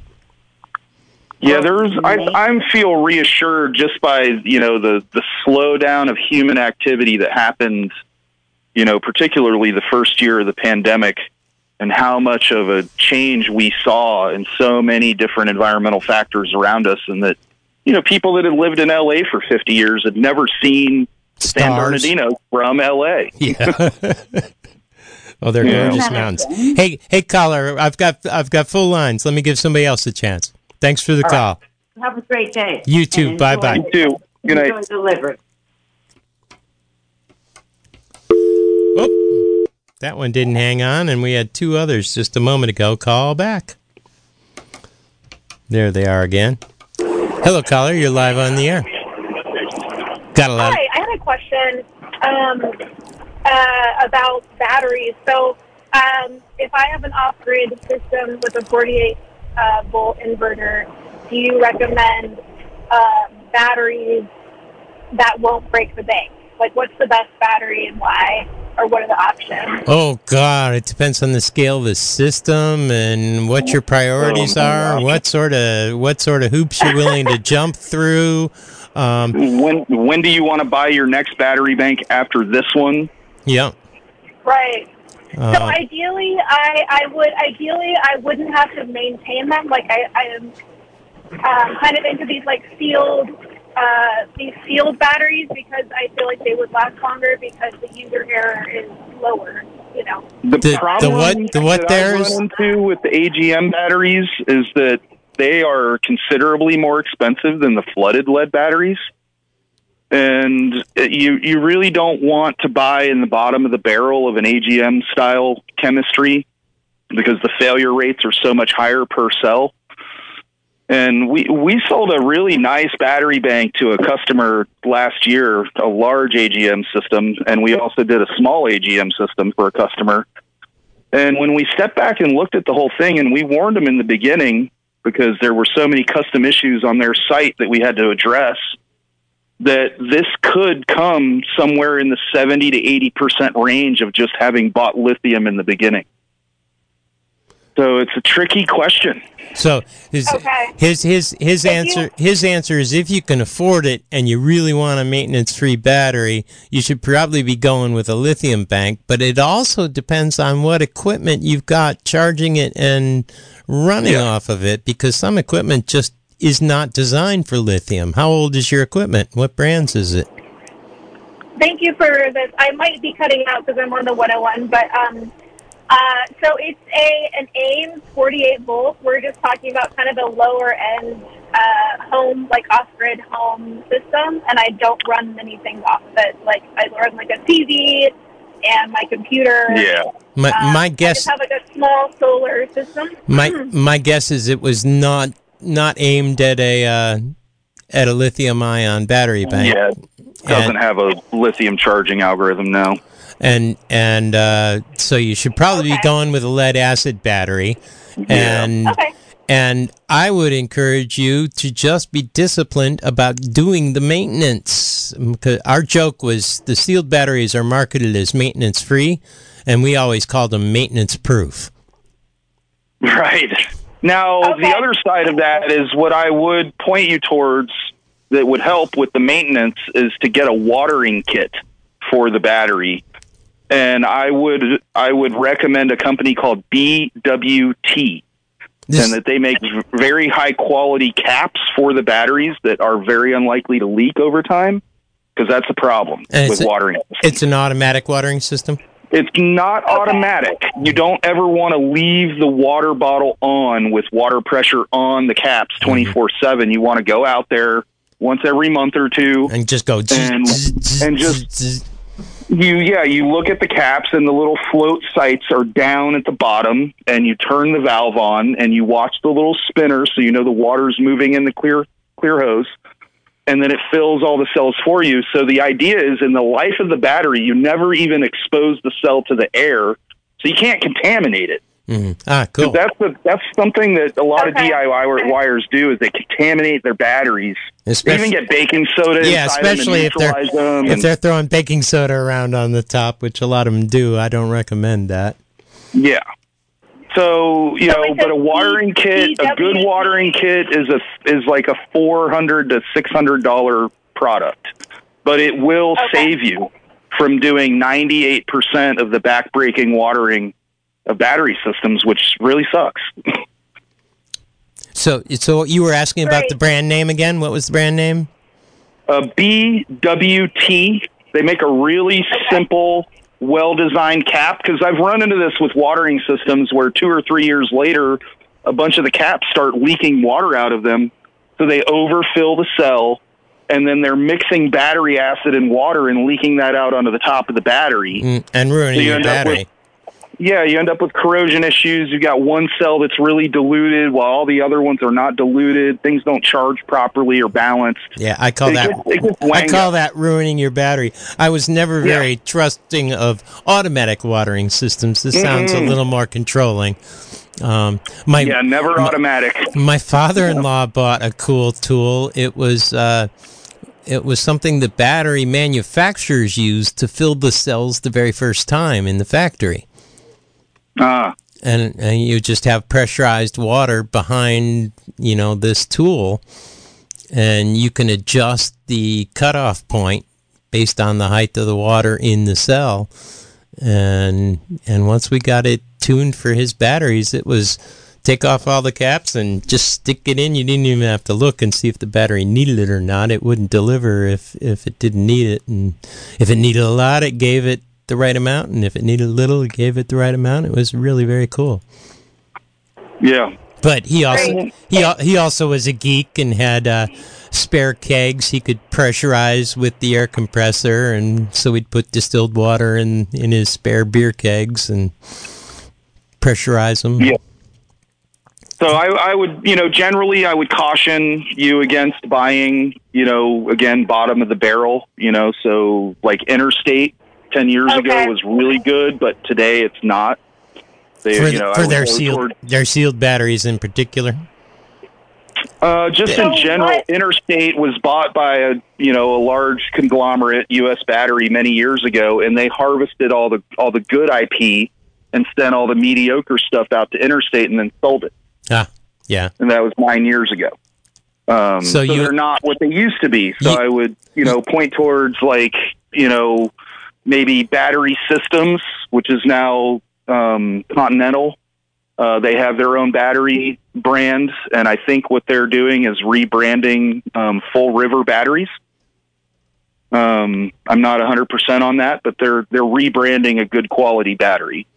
Speaker 3: Yeah, there's. I
Speaker 5: may-
Speaker 3: I feel reassured just by you know the the slowdown of human activity that happened, you know, particularly the first year of the pandemic, and how much of a change we saw in so many different environmental factors around us, and that you know people that had lived in LA for 50 years had never seen San Bernardino from LA.
Speaker 1: Yeah. <laughs> oh, they're
Speaker 3: Yeah.
Speaker 1: gorgeous
Speaker 5: Isn't
Speaker 1: mountains. Hey, hey, caller, I've got I've got full lines. Let me give somebody else a chance. Thanks for the call.
Speaker 5: Have a great day.
Speaker 1: You too.
Speaker 5: And
Speaker 1: Bye-bye.
Speaker 3: You too. Good night.
Speaker 5: enjoy delivery.
Speaker 1: Oh, that one didn't hang on, and we had two others just a moment ago. Call back. There they are again. Hello, caller. You're live on the air. Got a lot.
Speaker 6: Hi, I had a question um, uh, about batteries. So, um, if I have an off-grid system with a 48 uh, volt inverter, do you recommend uh, batteries that won't break the bank? Like, what's the best battery and why, or what are the options?
Speaker 1: Oh God, it depends on the scale of the system and what your priorities
Speaker 3: Oh,
Speaker 1: are. What sort of what sort of hoops you're willing to <laughs> jump through. Um,
Speaker 3: When when do you want to buy your next battery bank after this one?
Speaker 1: yeah.
Speaker 6: Right. So
Speaker 1: Uh,
Speaker 6: ideally, I, I would ideally I wouldn't have to maintain them. Like I, I am um, kind of into these like sealed uh, these sealed batteries because I feel like they would last longer because the user error is lower. You know.
Speaker 3: The,
Speaker 1: The- the
Speaker 3: problem
Speaker 1: what- the what
Speaker 3: that
Speaker 1: there
Speaker 3: I run into with the AGM batteries is that they are considerably more expensive than the flooded lead batteries. And uh, you you really don't want to buy in the bottom of the barrel of an AGM style chemistry because the failure rates are so much higher per cell. And we we sold a really nice battery bank to a customer last year, a large AGM system, and we also did a small AGM system for a customer. And when we stepped back and looked at the whole thing, and we warned them in the beginning because there were so many custom issues on their site that we had to address. That this could come somewhere in the 70 to 80% range of just having bought lithium in the beginning. So it's a tricky question.
Speaker 1: So his
Speaker 6: Okay.
Speaker 1: his his his
Speaker 6: If you-
Speaker 1: answer his answer is if you can afford it and you really want a maintenance free battery, you should probably be going with a lithium bank. But it also depends on what equipment you've got charging it and running
Speaker 3: Yeah.
Speaker 1: off of it, because some equipment just is not designed for lithium. How old is your equipment? What brands is it?
Speaker 6: Thank you for this. I might be cutting out because I'm on the 101, but um, uh, so it's a an AIM 48 volt. We're just talking about kind of a lower end uh, home, like off grid home system, and I don't run many things off of it. Like I run like a TV and my computer.
Speaker 3: Yeah.
Speaker 1: My
Speaker 6: Um,
Speaker 1: my
Speaker 6: I
Speaker 1: guess
Speaker 6: just have like a small solar system.
Speaker 1: my my guess is it was not not aimed at a uh, at a lithium ion battery bank.
Speaker 3: Yeah. Doesn't
Speaker 1: And-
Speaker 3: have a lithium charging algorithm, no.
Speaker 1: and and uh, so you should probably be going with a lead acid battery and
Speaker 6: Okay.
Speaker 1: and I would encourage you to just be disciplined about doing the maintenance. 'Cause Our joke was the sealed batteries are marketed as maintenance free, and we always called them maintenance proof.
Speaker 3: Right. Now,
Speaker 6: Okay.
Speaker 3: the other side of that is what I would point you towards that would help with the maintenance is to get a watering kit for the battery. And I would I would recommend a company called BWT
Speaker 1: This,
Speaker 3: and that they make very high quality caps for the batteries that are very unlikely to leak over time because that's a problem
Speaker 1: And
Speaker 3: with
Speaker 1: a-
Speaker 3: watering.
Speaker 1: it's an automatic watering system.
Speaker 3: It's not automatic. You don't ever want to leave the water bottle on with water pressure on the caps mm-hmm. 24 7. You want to go out there once every month or two.
Speaker 1: And just go
Speaker 3: And- and just- You, yeah, you look at the caps and the little float sights are down at the bottom and you turn the valve on and you watch the little spinner so you know the water's moving in the clear, clear hose. And then it fills all the cells for you. So the idea is in the life of the battery, you never even expose the cell to the air, so you can't contaminate it.
Speaker 1: Mhm. Ah, cool.
Speaker 3: That's the, that's something that a lot
Speaker 6: Okay.
Speaker 3: of DIY wires do is they contaminate their batteries. They
Speaker 1: Especially-
Speaker 3: even get baking soda
Speaker 1: Yeah,
Speaker 3: inside them
Speaker 1: especially
Speaker 3: and
Speaker 1: if they're
Speaker 3: them.
Speaker 1: if
Speaker 3: and-
Speaker 1: they're throwing baking soda around on the top, which a lot of them do. I don't recommend that.
Speaker 3: Yeah. So you
Speaker 6: So
Speaker 3: know, but
Speaker 6: a
Speaker 3: a watering kit, a good watering kit is a is like a four hundred to six hundred dollar product, but it will
Speaker 6: Okay.
Speaker 3: save you from doing ninety eight percent of the backbreaking watering of battery systems, which really sucks.
Speaker 1: So, so you were asking about the brand name again? What was the brand name?
Speaker 3: Uh, BWT. They make a really simple, well designed cap because I've run into this with watering systems where two or three years later, a bunch of the caps start leaking water out of them. So they overfill the cell and then they're mixing battery acid and water and leaking that out onto the top of the battery.
Speaker 1: Mm, and ruining
Speaker 3: So you
Speaker 1: your
Speaker 3: end up
Speaker 1: battery.
Speaker 3: with- Yeah, you end up with corrosion issues. You've got one cell that's really diluted while all the other ones are not diluted. Things don't charge properly or balanced.
Speaker 1: yeah, I call
Speaker 3: It
Speaker 1: that.
Speaker 3: gets- it gets
Speaker 1: I call
Speaker 3: up.
Speaker 1: that ruining your battery. I was never
Speaker 3: Yeah.
Speaker 1: very trusting of automatic watering systems. This sounds a little more controlling. Um, my
Speaker 3: Yeah, never automatic.
Speaker 1: my <laughs> father-in-law bought a cool tool. It was uh, it was something that battery manufacturers use to fill the cells the very first time in the factory.
Speaker 3: Ah.
Speaker 1: and, and you just have pressurized water behind you know this tool and you can adjust the cutoff point based on the height of the water in the cell. And and once we got it tuned for his batteries it was take off all the caps and just stick it in. You didn't even have to look and see if the battery needed it or not. It wouldn't deliver if if it didn't need it. And if it needed a lot it gave it the right amount and if it needed a little it gave it the right amount it was really very cool
Speaker 3: Yeah.
Speaker 1: but he also he he also was a geek and had uh, spare kegs he could pressurize with the air compressor, and so he'd put distilled water in in his spare beer kegs and pressurize them.
Speaker 3: Yeah. So I, I would, you know, generally I would caution you against buying, you know, again, bottom of the barrel, you know, so like Interstate 10 years ago was really good, but today it's not. They,
Speaker 1: For,
Speaker 3: you know,
Speaker 1: for their sealed
Speaker 3: toward-
Speaker 1: their sealed batteries in particular.
Speaker 3: Uh, just
Speaker 6: So
Speaker 3: in general,
Speaker 6: what-
Speaker 3: Interstate was bought by a you know a large conglomerate, U.S. Battery, many years ago, and they harvested all the all the good IP and sent all the mediocre stuff out to Interstate and then sold it.
Speaker 1: Ah, yeah.
Speaker 3: And that was nine years ago. Um,
Speaker 1: So
Speaker 3: so
Speaker 1: you-
Speaker 3: they're not what they used to be. So
Speaker 1: You-
Speaker 3: I would you know point towards like you know maybe battery systems, which is now um, Continental. Uh, they have their own battery brand, and I think what they're doing is rebranding um, Full River batteries. Um, I'm not 100% on that, but they're they're rebranding a good quality battery.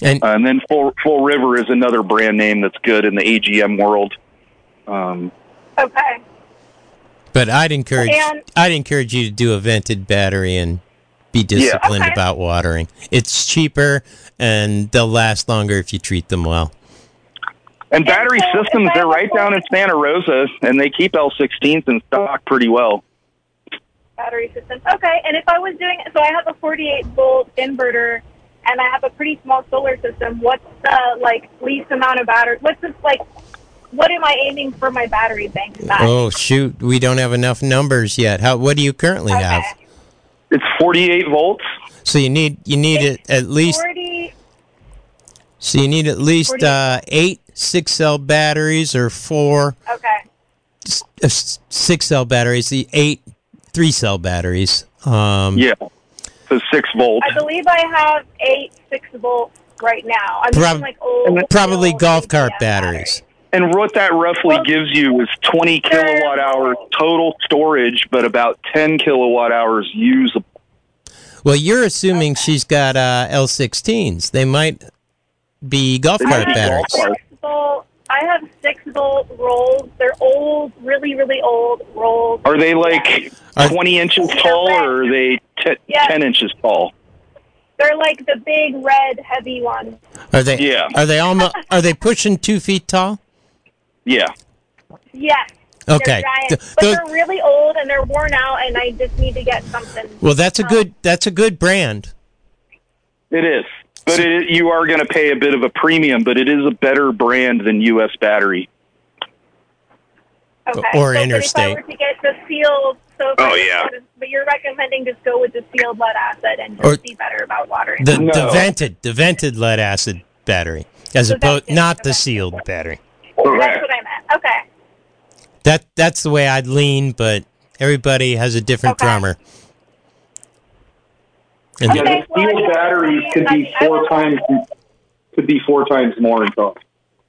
Speaker 1: And
Speaker 3: Uh, and then Full Full River is another brand name that's good in the AGM world. Um,
Speaker 6: Okay.
Speaker 1: but I'd encourage
Speaker 6: And-
Speaker 1: I'd encourage you to do a vented battery and be disciplined
Speaker 6: Okay.
Speaker 1: about watering. It's cheaper and they'll last longer if you treat them well.
Speaker 3: and battery
Speaker 6: so
Speaker 3: systems, they're
Speaker 6: have a
Speaker 3: right down in Santa Rosa, and they keep L16s in stock pretty well.
Speaker 6: battery systems. Okay, and if I was doing so, I have a 48 volt inverter, and I have a pretty small solar system. What's the like least amount of battery? What's the like? What am I aiming for my battery bank size?
Speaker 1: Oh shoot, we don't have enough numbers yet. How what do you currently
Speaker 6: okay.
Speaker 1: have?
Speaker 3: It's 48 volts.
Speaker 1: So you need you need it at least
Speaker 6: 40.
Speaker 1: so you need at least
Speaker 6: 40.
Speaker 1: uh, eight six cell batteries or four
Speaker 6: Okay.
Speaker 1: s- uh, s- six cell batteries. The eight three cell batteries. Um,
Speaker 3: Yeah, so six volts.
Speaker 6: I believe I have eight six volts right now. I'm
Speaker 1: Prob-
Speaker 6: like old,
Speaker 1: probably
Speaker 6: old
Speaker 1: golf cart
Speaker 6: AGM
Speaker 1: batteries.
Speaker 3: And what that roughly gives you is 20 kilowatt hour total storage, but about 10 kilowatt hours usable.
Speaker 1: Well, you're assuming she's got uh, L16s. They might be golf
Speaker 3: They
Speaker 1: cart batteries.
Speaker 3: golf cart.
Speaker 6: I have six volt Rolls. They're old, really, really old Rolls.
Speaker 3: Are they like
Speaker 1: Are-
Speaker 3: 20 inches tall or are they te-
Speaker 6: Yeah.
Speaker 3: 10 inches tall?
Speaker 6: They're like the big red heavy ones.
Speaker 1: Are they?
Speaker 3: Yeah.
Speaker 1: Are they almost? Are they pushing two feet tall?
Speaker 3: Yeah.
Speaker 6: Yes.
Speaker 1: Okay.
Speaker 6: They're giant, but
Speaker 1: those-
Speaker 6: they're really old and they're worn out, and I just need to get something.
Speaker 1: well, that's a good. Um, that's a good brand.
Speaker 3: It is. But it, you are going to pay a bit of a premium, but it is a better brand than U.S. Battery.
Speaker 6: Okay.
Speaker 1: Or
Speaker 6: so,
Speaker 1: interstate.
Speaker 6: if I were to get the sealed, so if
Speaker 3: Oh,
Speaker 6: I
Speaker 3: yeah.
Speaker 6: to- but you're recommending just go with the sealed lead acid and just
Speaker 1: Or-
Speaker 6: be better about watering.
Speaker 1: The
Speaker 3: No.
Speaker 1: the vented the vented lead acid battery, as
Speaker 6: The
Speaker 1: opposed not the
Speaker 6: okay.
Speaker 1: sealed battery.
Speaker 6: That's what I meant. Okay.
Speaker 1: That that's the way I'd lean, but everybody has a different
Speaker 6: Okay.
Speaker 1: drummer. And
Speaker 6: Okay.
Speaker 7: Yeah, the
Speaker 6: well,
Speaker 7: steel
Speaker 6: I-
Speaker 7: batteries could be
Speaker 6: I
Speaker 7: four times could be four times more in cost.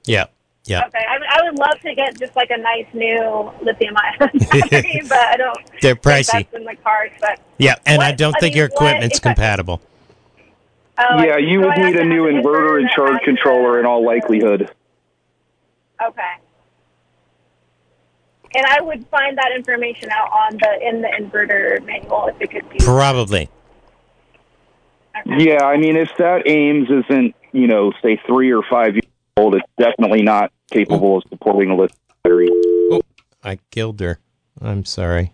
Speaker 1: yeah, yeah,
Speaker 6: Okay, I, I would love to get just like a nice new lithium ion <laughs> battery, <laughs> but I don't.
Speaker 1: they're
Speaker 6: think
Speaker 1: pricey.
Speaker 6: That's in the cards, but
Speaker 1: Yeah, and I don't
Speaker 6: I
Speaker 1: think
Speaker 6: mean,
Speaker 1: your
Speaker 6: what
Speaker 1: equipment's
Speaker 6: if I-
Speaker 1: compatible.
Speaker 6: uh,
Speaker 3: yeah, you
Speaker 6: so
Speaker 3: would
Speaker 6: I
Speaker 3: need a new inverter and charge controller in all likelihood.
Speaker 6: Okay. And I would find that information out on the in the inverter manual if it could be.
Speaker 1: Probably.
Speaker 6: Okay.
Speaker 3: Yeah, I mean, if that AIMS isn't, you know, say three or five years old, it's definitely not capable of supporting a lithium battery.
Speaker 1: I killed her. I'm sorry.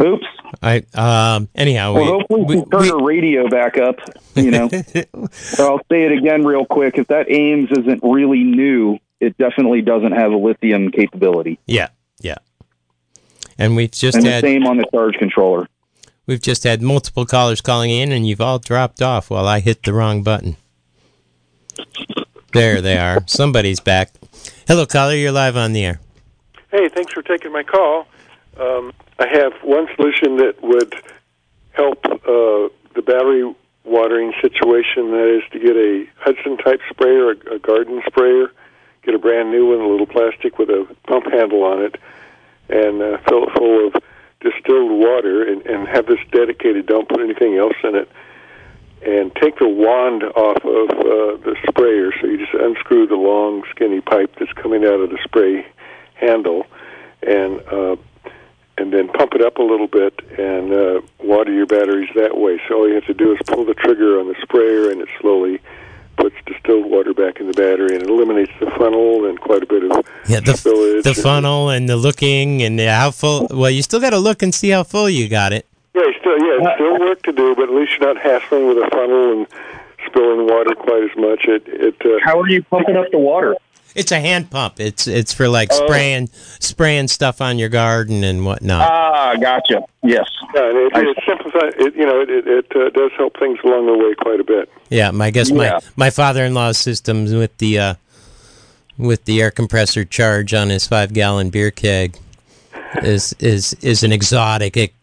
Speaker 3: Oops.
Speaker 1: I um. Anyhow,
Speaker 3: Well,
Speaker 1: we,
Speaker 3: hopefully we
Speaker 1: we,
Speaker 3: can turn
Speaker 1: we-
Speaker 3: her radio back up. You know, <laughs> but I'll say it again real quick. If that AIMS isn't really new, it definitely doesn't have a lithium capability.
Speaker 1: yeah, yeah. And we've just
Speaker 3: And the
Speaker 1: had
Speaker 3: same on the charge controller.
Speaker 1: we've just had multiple callers calling in, and you've all dropped off while I hit the wrong button. There they are. <laughs> Somebody's back. Hello, caller. You're live on the air.
Speaker 8: Hey, thanks for taking my call. Um, I have one solution that would help uh, the battery watering situation. That is to get a Hudson type sprayer, a, a garden sprayer. Get a brand new one, a little plastic with a pump handle on it, and uh, fill it full of distilled water, and, and have this dedicated. Don't put anything else in it. And take the wand off of uh, the sprayer, so you just unscrew the long, skinny pipe that's coming out of the spray handle, and uh, and then pump it up a little bit and uh, water your batteries that way. So all you have to do is pull the trigger on the sprayer, and it slowly puts distilled water back in the battery, and it eliminates the funnel and quite a bit of
Speaker 1: Yeah, the
Speaker 8: spillage.
Speaker 1: the
Speaker 8: and-
Speaker 1: funnel and the looking and the how full. Well, you still got to look and see how full you got it.
Speaker 8: Yeah, still yeah, it's still work to do, but at least you're not hassling with a funnel and spilling water quite as much. It it uh,
Speaker 3: How are you pumping up the water?
Speaker 1: It's a hand pump. It's it's for like
Speaker 3: Oh.
Speaker 1: spraying spraying stuff on your garden and whatnot.
Speaker 3: Ah, gotcha. Yes.
Speaker 8: Yeah, and it, it simplifies. It, you know, it it, it uh, does help things along the way quite a bit.
Speaker 1: yeah, my I guess
Speaker 3: Yeah.
Speaker 1: my my father-in-law's systems with the uh, with the air compressor charge on his five gallon beer keg is is is an exotic, ex-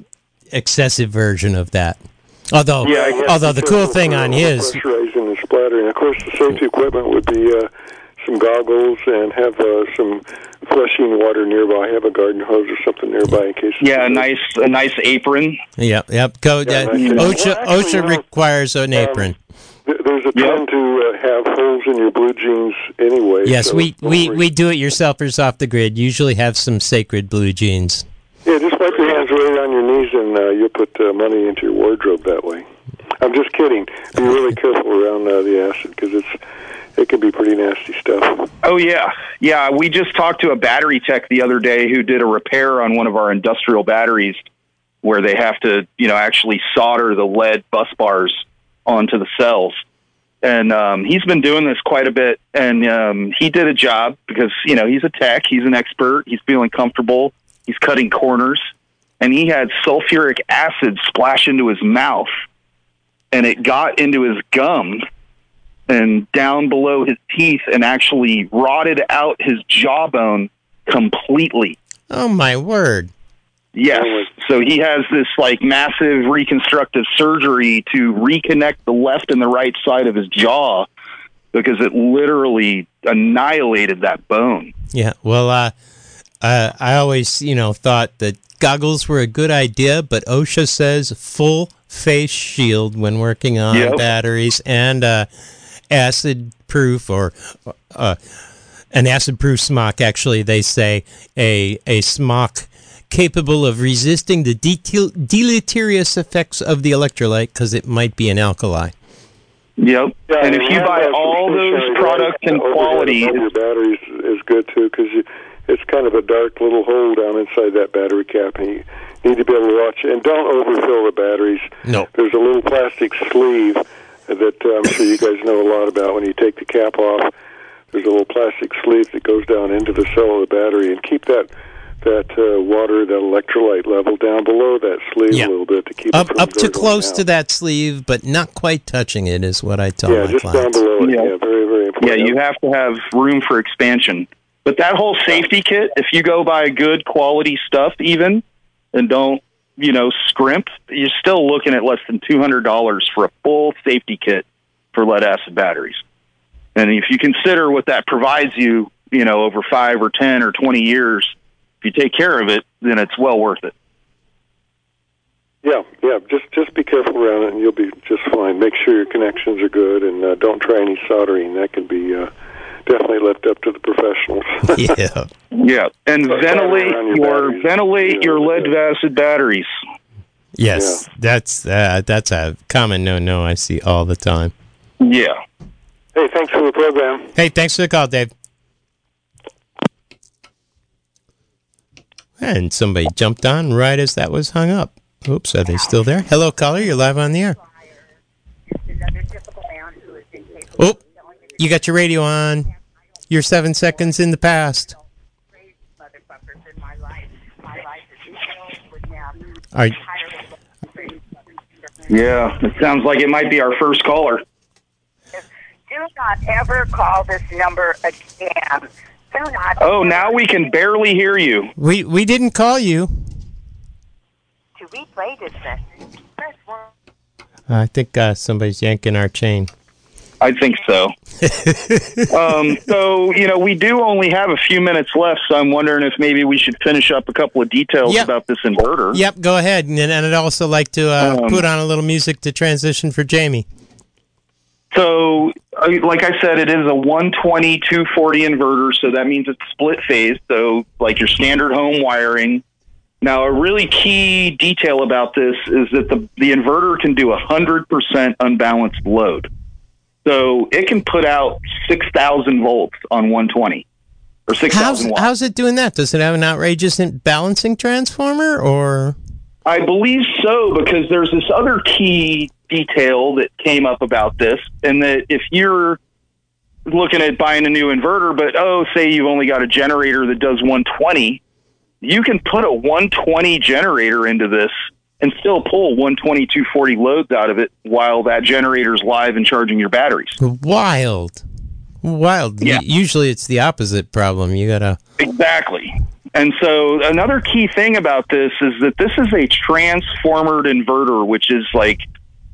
Speaker 1: excessive version of that. Although
Speaker 8: Yeah,
Speaker 1: although the cool thing on his
Speaker 8: pressurizing and splattering. Of course, the safety equipment would be uh, some goggles and have uh, some flushing water nearby. Have a garden hose or something nearby in case.
Speaker 3: Yeah, a nice a nice apron.
Speaker 1: Yep, yep. Code
Speaker 8: Yeah,
Speaker 1: uh,
Speaker 8: nice
Speaker 1: OSHA
Speaker 8: Well, actually,
Speaker 1: OSHA
Speaker 8: you
Speaker 1: requires an apron.
Speaker 8: Th- There's a trend to uh, have holes in your blue jeans anyway.
Speaker 1: yes,
Speaker 8: so
Speaker 1: we
Speaker 8: don't
Speaker 1: we
Speaker 8: worry.
Speaker 1: we do it yourselfers off the grid. Usually have some sacred blue jeans.
Speaker 8: Yeah, just wipe your hands right on your knees, and uh, you'll put uh, money into your wardrobe that way. I'm just kidding. Be really careful around uh, the acid because it's it can be pretty nasty stuff.
Speaker 3: Oh yeah, yeah. We just talked to a battery tech the other day who did a repair on one of our industrial batteries, where they have to, you know, actually solder the lead bus bars onto the cells. And um, he's been doing this quite a bit, and um, he did a job because you know he's a tech, he's an expert, he's feeling comfortable, he's cutting corners, and he had sulfuric acid splash into his mouth, and it got into his gums and down below his teeth and actually rotted out his jawbone completely.
Speaker 1: Oh my word!
Speaker 3: Yes. So he has this like massive reconstructive surgery to reconnect the left and the right side of his jaw because it literally annihilated that bone.
Speaker 1: Yeah. Well, uh, uh, I always you know thought that goggles were a good idea, but OSHA says full face shield when working on
Speaker 3: Yep.
Speaker 1: batteries and uh, acid proof or uh, an acid proof smock. Actually, they say a a smock capable of resisting the detel- deleterious effects of the electrolyte because it might be an alkali.
Speaker 3: Yep.
Speaker 8: Yeah,
Speaker 3: and if you buy all those products and quality,
Speaker 8: above your batteries is good too because it's kind of a dark little hole down inside that battery cap, and you need to be able to watch it. And don't overfill the batteries.
Speaker 1: No.
Speaker 8: There's a little plastic sleeve that uh, I'm sure you guys know a lot about. When you take the cap off, there's a little plastic sleeve that goes down into the cell of the battery, and keep that that uh, water, that electrolyte level down below that sleeve
Speaker 1: Yeah.
Speaker 8: a little bit to keep
Speaker 1: Up
Speaker 8: it
Speaker 1: up too
Speaker 8: gurgling
Speaker 1: close
Speaker 8: out.
Speaker 1: to that sleeve, but not quite touching it is what I tell
Speaker 8: Yeah,
Speaker 1: my
Speaker 8: just down
Speaker 1: clients.
Speaker 8: below it.
Speaker 3: Yeah.
Speaker 8: Yeah, very very important.
Speaker 3: Yeah, you have to have room for expansion. But that whole safety kit, if you go buy good quality stuff, even and don't you know scrimp, you're still looking at less than two hundred dollars for a full safety kit for lead acid batteries. And if you consider what that provides you, you know, over five or ten or twenty years, if you take care of it, then it's well worth it.
Speaker 8: Yeah, yeah. Just just be careful around it, and you'll be just fine. Make sure your connections are good, and uh, don't try any soldering. That can be uh, definitely left up to the professionals. <laughs> <laughs>
Speaker 1: yeah.
Speaker 3: Yeah, and
Speaker 8: But
Speaker 3: ventilate
Speaker 8: your
Speaker 3: your ventilate
Speaker 8: you know,
Speaker 3: your lead acid batteries.
Speaker 1: Yes, that's uh, that's a common no-no I see all the time.
Speaker 3: Yeah.
Speaker 8: hey, thanks for the program.
Speaker 1: Hey, thanks for the call, Dave. And somebody jumped on right as that was hung up. Oops, are they still there? Hello, caller. You're live on the air. Oh, you got your radio on. You're seven seconds in the past. Are,
Speaker 3: Yeah, it sounds like it might be our first caller.
Speaker 9: Do not ever call this number again. Do not.
Speaker 3: Oh, now we can barely hear you.
Speaker 1: we we didn't call you.
Speaker 9: To replay this message, press one.
Speaker 1: I think uh, somebody's yanking our chain.
Speaker 3: I think so. <laughs> um, so, you know, we do only have a few minutes left, so I'm wondering if maybe we should finish up a couple of details
Speaker 1: Yep.
Speaker 3: about this inverter.
Speaker 1: Yep, go ahead. And, and I'd also like to uh,
Speaker 3: Um,
Speaker 1: put on a little music to transition for Jamie.
Speaker 3: So, like I said, it is a 120 240 inverter, so that means it's split phase, so like your standard home wiring. Now, a really key detail about this is that the, the inverter can do 100% unbalanced load. So it can put out 6,000 volts on 120 or 6,000
Speaker 1: How's,
Speaker 3: watts.
Speaker 1: how's it doing that? Does it have an outrageous balancing transformer or?
Speaker 3: I believe so because there's this other key detail that came up about this, and that if you're looking at buying a new inverter, but oh, say you've only got a generator that does 120, you can put a 120 generator into this and still pull 120 240 loads out of it while that generator's live and charging your batteries.
Speaker 1: Wild. Wild.
Speaker 3: Yeah.
Speaker 1: Usually it's the opposite problem. You gotta.
Speaker 3: Exactly. And so another key thing about this is that this is a transformered inverter, which is like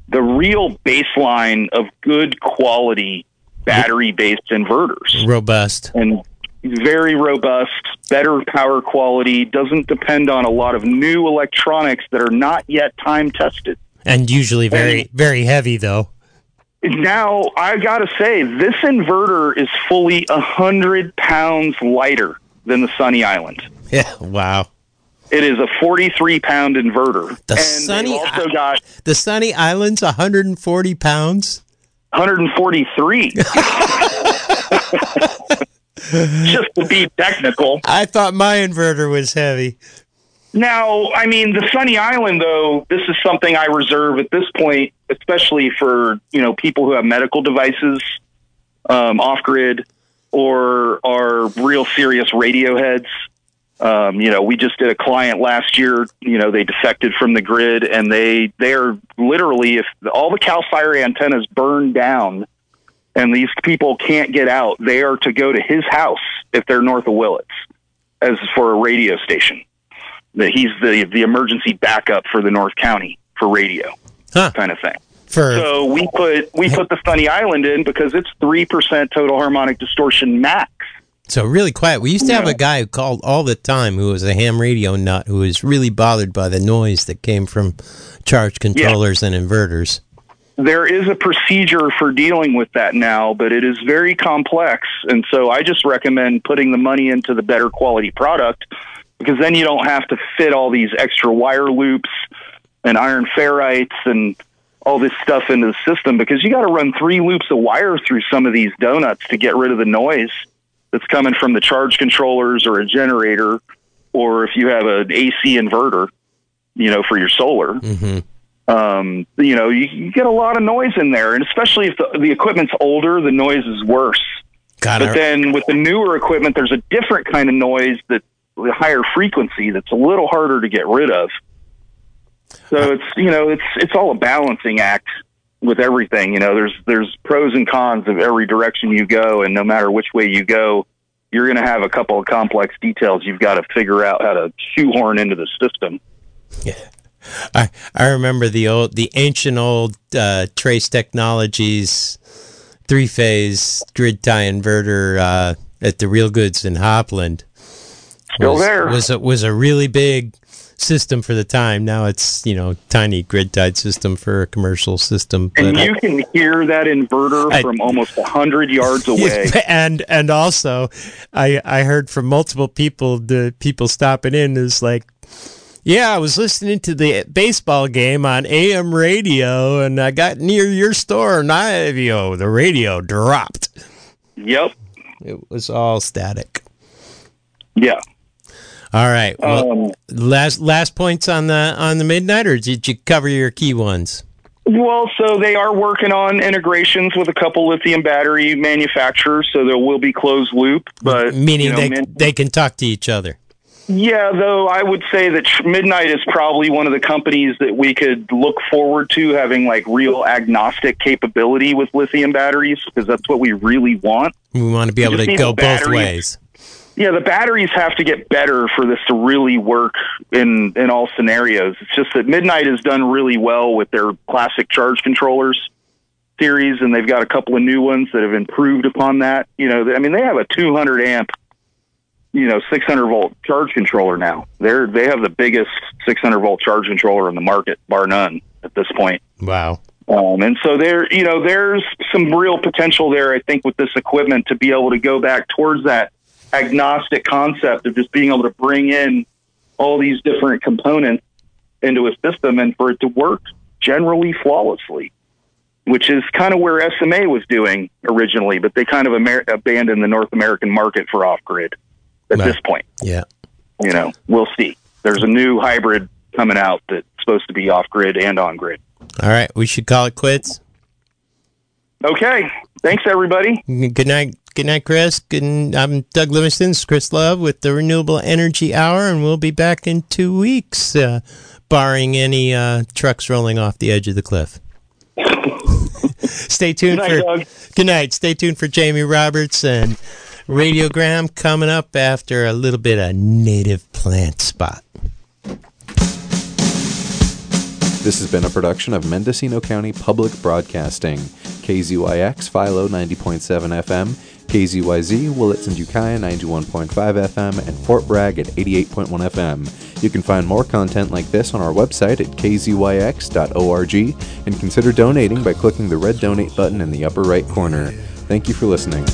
Speaker 3: the real baseline of good quality battery based inverters.
Speaker 1: Robust.
Speaker 3: And very robust, better power quality, doesn't depend on a lot of new electronics that are not yet time tested.
Speaker 1: And usually very, very heavy, though.
Speaker 3: Now, I got to say, this inverter is fully 100 pounds lighter than the Sunny Island.
Speaker 1: Yeah. Wow.
Speaker 3: It is a 43 pound inverter.
Speaker 1: The
Speaker 3: and
Speaker 1: Sunny
Speaker 3: also got
Speaker 1: The Sunny Islands, 140 pounds.
Speaker 3: 143. <laughs> <laughs> Just to be technical.
Speaker 1: I thought my inverter was heavy.
Speaker 3: Now, I mean, the Sunny Island, though, this is something I reserve at this point, especially for you know people who have medical devices um, off grid or are real serious radio heads. Um, you know, we just did a client last year. You know, they defected from the grid, and they they are literally if all the Cal Fire antennas burn down, and these people can't get out, they are to go to his house if they're north of Willits as for a radio station that he's the the emergency backup for the North County for radio
Speaker 1: Huh.
Speaker 3: kind of thing.
Speaker 1: For
Speaker 3: So we put we put the Sunny Island in because it's three percent total harmonic distortion max.
Speaker 1: So really quiet. We used to have
Speaker 3: Yeah.
Speaker 1: a guy who called all the time who was a ham radio nut who was really bothered by the noise that came from charge controllers and inverters.
Speaker 3: There is a procedure for dealing with that now, but it is very complex, and so I just recommend putting the money into the better quality product because then you don't have to fit all these extra wire loops and iron ferrites and all this stuff into the system because you got to run three loops of wire through some of these donuts to get rid of the noise that's coming from the charge controllers or a generator or if you have an AC inverter, you know, for your solar.
Speaker 1: hmm
Speaker 3: Um, you know, you, you get a lot of noise in there, and especially if the, the equipment's older, the noise is worse.
Speaker 1: God,
Speaker 3: But
Speaker 1: I-
Speaker 3: then with the newer equipment, there's a different kind of noise that the higher frequency that's a little harder to get rid of. So it's you know it's it's all a balancing act with everything. You know, there's there's pros and cons of every direction you go, and no matter which way you go, you're going to have a couple of complex details you've got to figure out how to shoehorn into the system.
Speaker 1: I I remember the old, the ancient old uh, Trace Technologies three phase grid tie inverter uh, at the Real Goods in Hopland.
Speaker 3: Still
Speaker 1: was,
Speaker 3: there.
Speaker 1: was a, was a really big system for the time. Now it's you know tiny grid tied system for a commercial system.
Speaker 3: And
Speaker 1: But I-
Speaker 3: you can hear that inverter
Speaker 1: I-
Speaker 3: from almost a hundred yards <laughs> away. <laughs>
Speaker 1: and and also, I I heard from multiple people the people stopping in is like, yeah, I was listening to the baseball game on AM radio, and I got near your store, and I you know the radio dropped.
Speaker 3: Yep.
Speaker 1: It was all static.
Speaker 3: Yeah.
Speaker 1: All right. Well,
Speaker 3: Um,
Speaker 1: last last points on the on the MidNite, or did you cover your key ones?
Speaker 3: well, so they are working on integrations with a couple lithium battery manufacturers, so there will be closed loop. But
Speaker 1: Meaning
Speaker 3: you know,
Speaker 1: they they can talk to each other.
Speaker 3: Yeah, though I would say that MidNite is probably one of the companies that we could look forward to having like real agnostic capability with lithium batteries because that's what we really want.
Speaker 1: We want to be able to go both ways.
Speaker 3: Yeah, the batteries have to get better for this to really work in in all scenarios. It's just that MidNite has done really well with their classic charge controllers series, and they've got a couple of new ones that have improved upon that. You know, I mean, they have a 200 amp, you know, 600 volt charge controller now. They're they have the biggest 600 volt charge controller in the market, bar none, at this point.
Speaker 1: Wow.
Speaker 3: Um, and so there, you know, there's some real potential there, I think, with this equipment to be able to go back towards that agnostic concept of just being able to bring in all these different components into a system and for it to work generally flawlessly, which is kind of where SMA was doing originally, but they kind of Amer- abandoned the North American market for off grid at
Speaker 1: Right.
Speaker 3: this point.
Speaker 1: Yeah.
Speaker 3: You know, we'll see. There's a new hybrid coming out that's supposed to be off grid and on grid.
Speaker 1: All right. We should call it quits.
Speaker 3: Okay. Thanks, everybody.
Speaker 1: Good night. Good night, Chris. Good, I'm Doug Livingstone. It's Chris Love with the Renewable Energy Hour, and we'll be back in two weeks, uh, barring any uh, trucks rolling off the edge of the cliff. <laughs> Stay tuned
Speaker 3: Good night,
Speaker 1: for
Speaker 3: Doug.
Speaker 1: good night. Stay tuned for Jamie Roberts and Radiogram coming up after a little bit of native plant spot.
Speaker 10: This has been a production of Mendocino County Public Broadcasting, KZYX Philo 90.7 FM, KZYZ Willits and Ukiah 91.5 FM, and Fort Bragg at 88.1 FM. You can find more content like this on our website at kzyx.org and consider donating by clicking the red donate button in the upper right corner. Thank you for listening.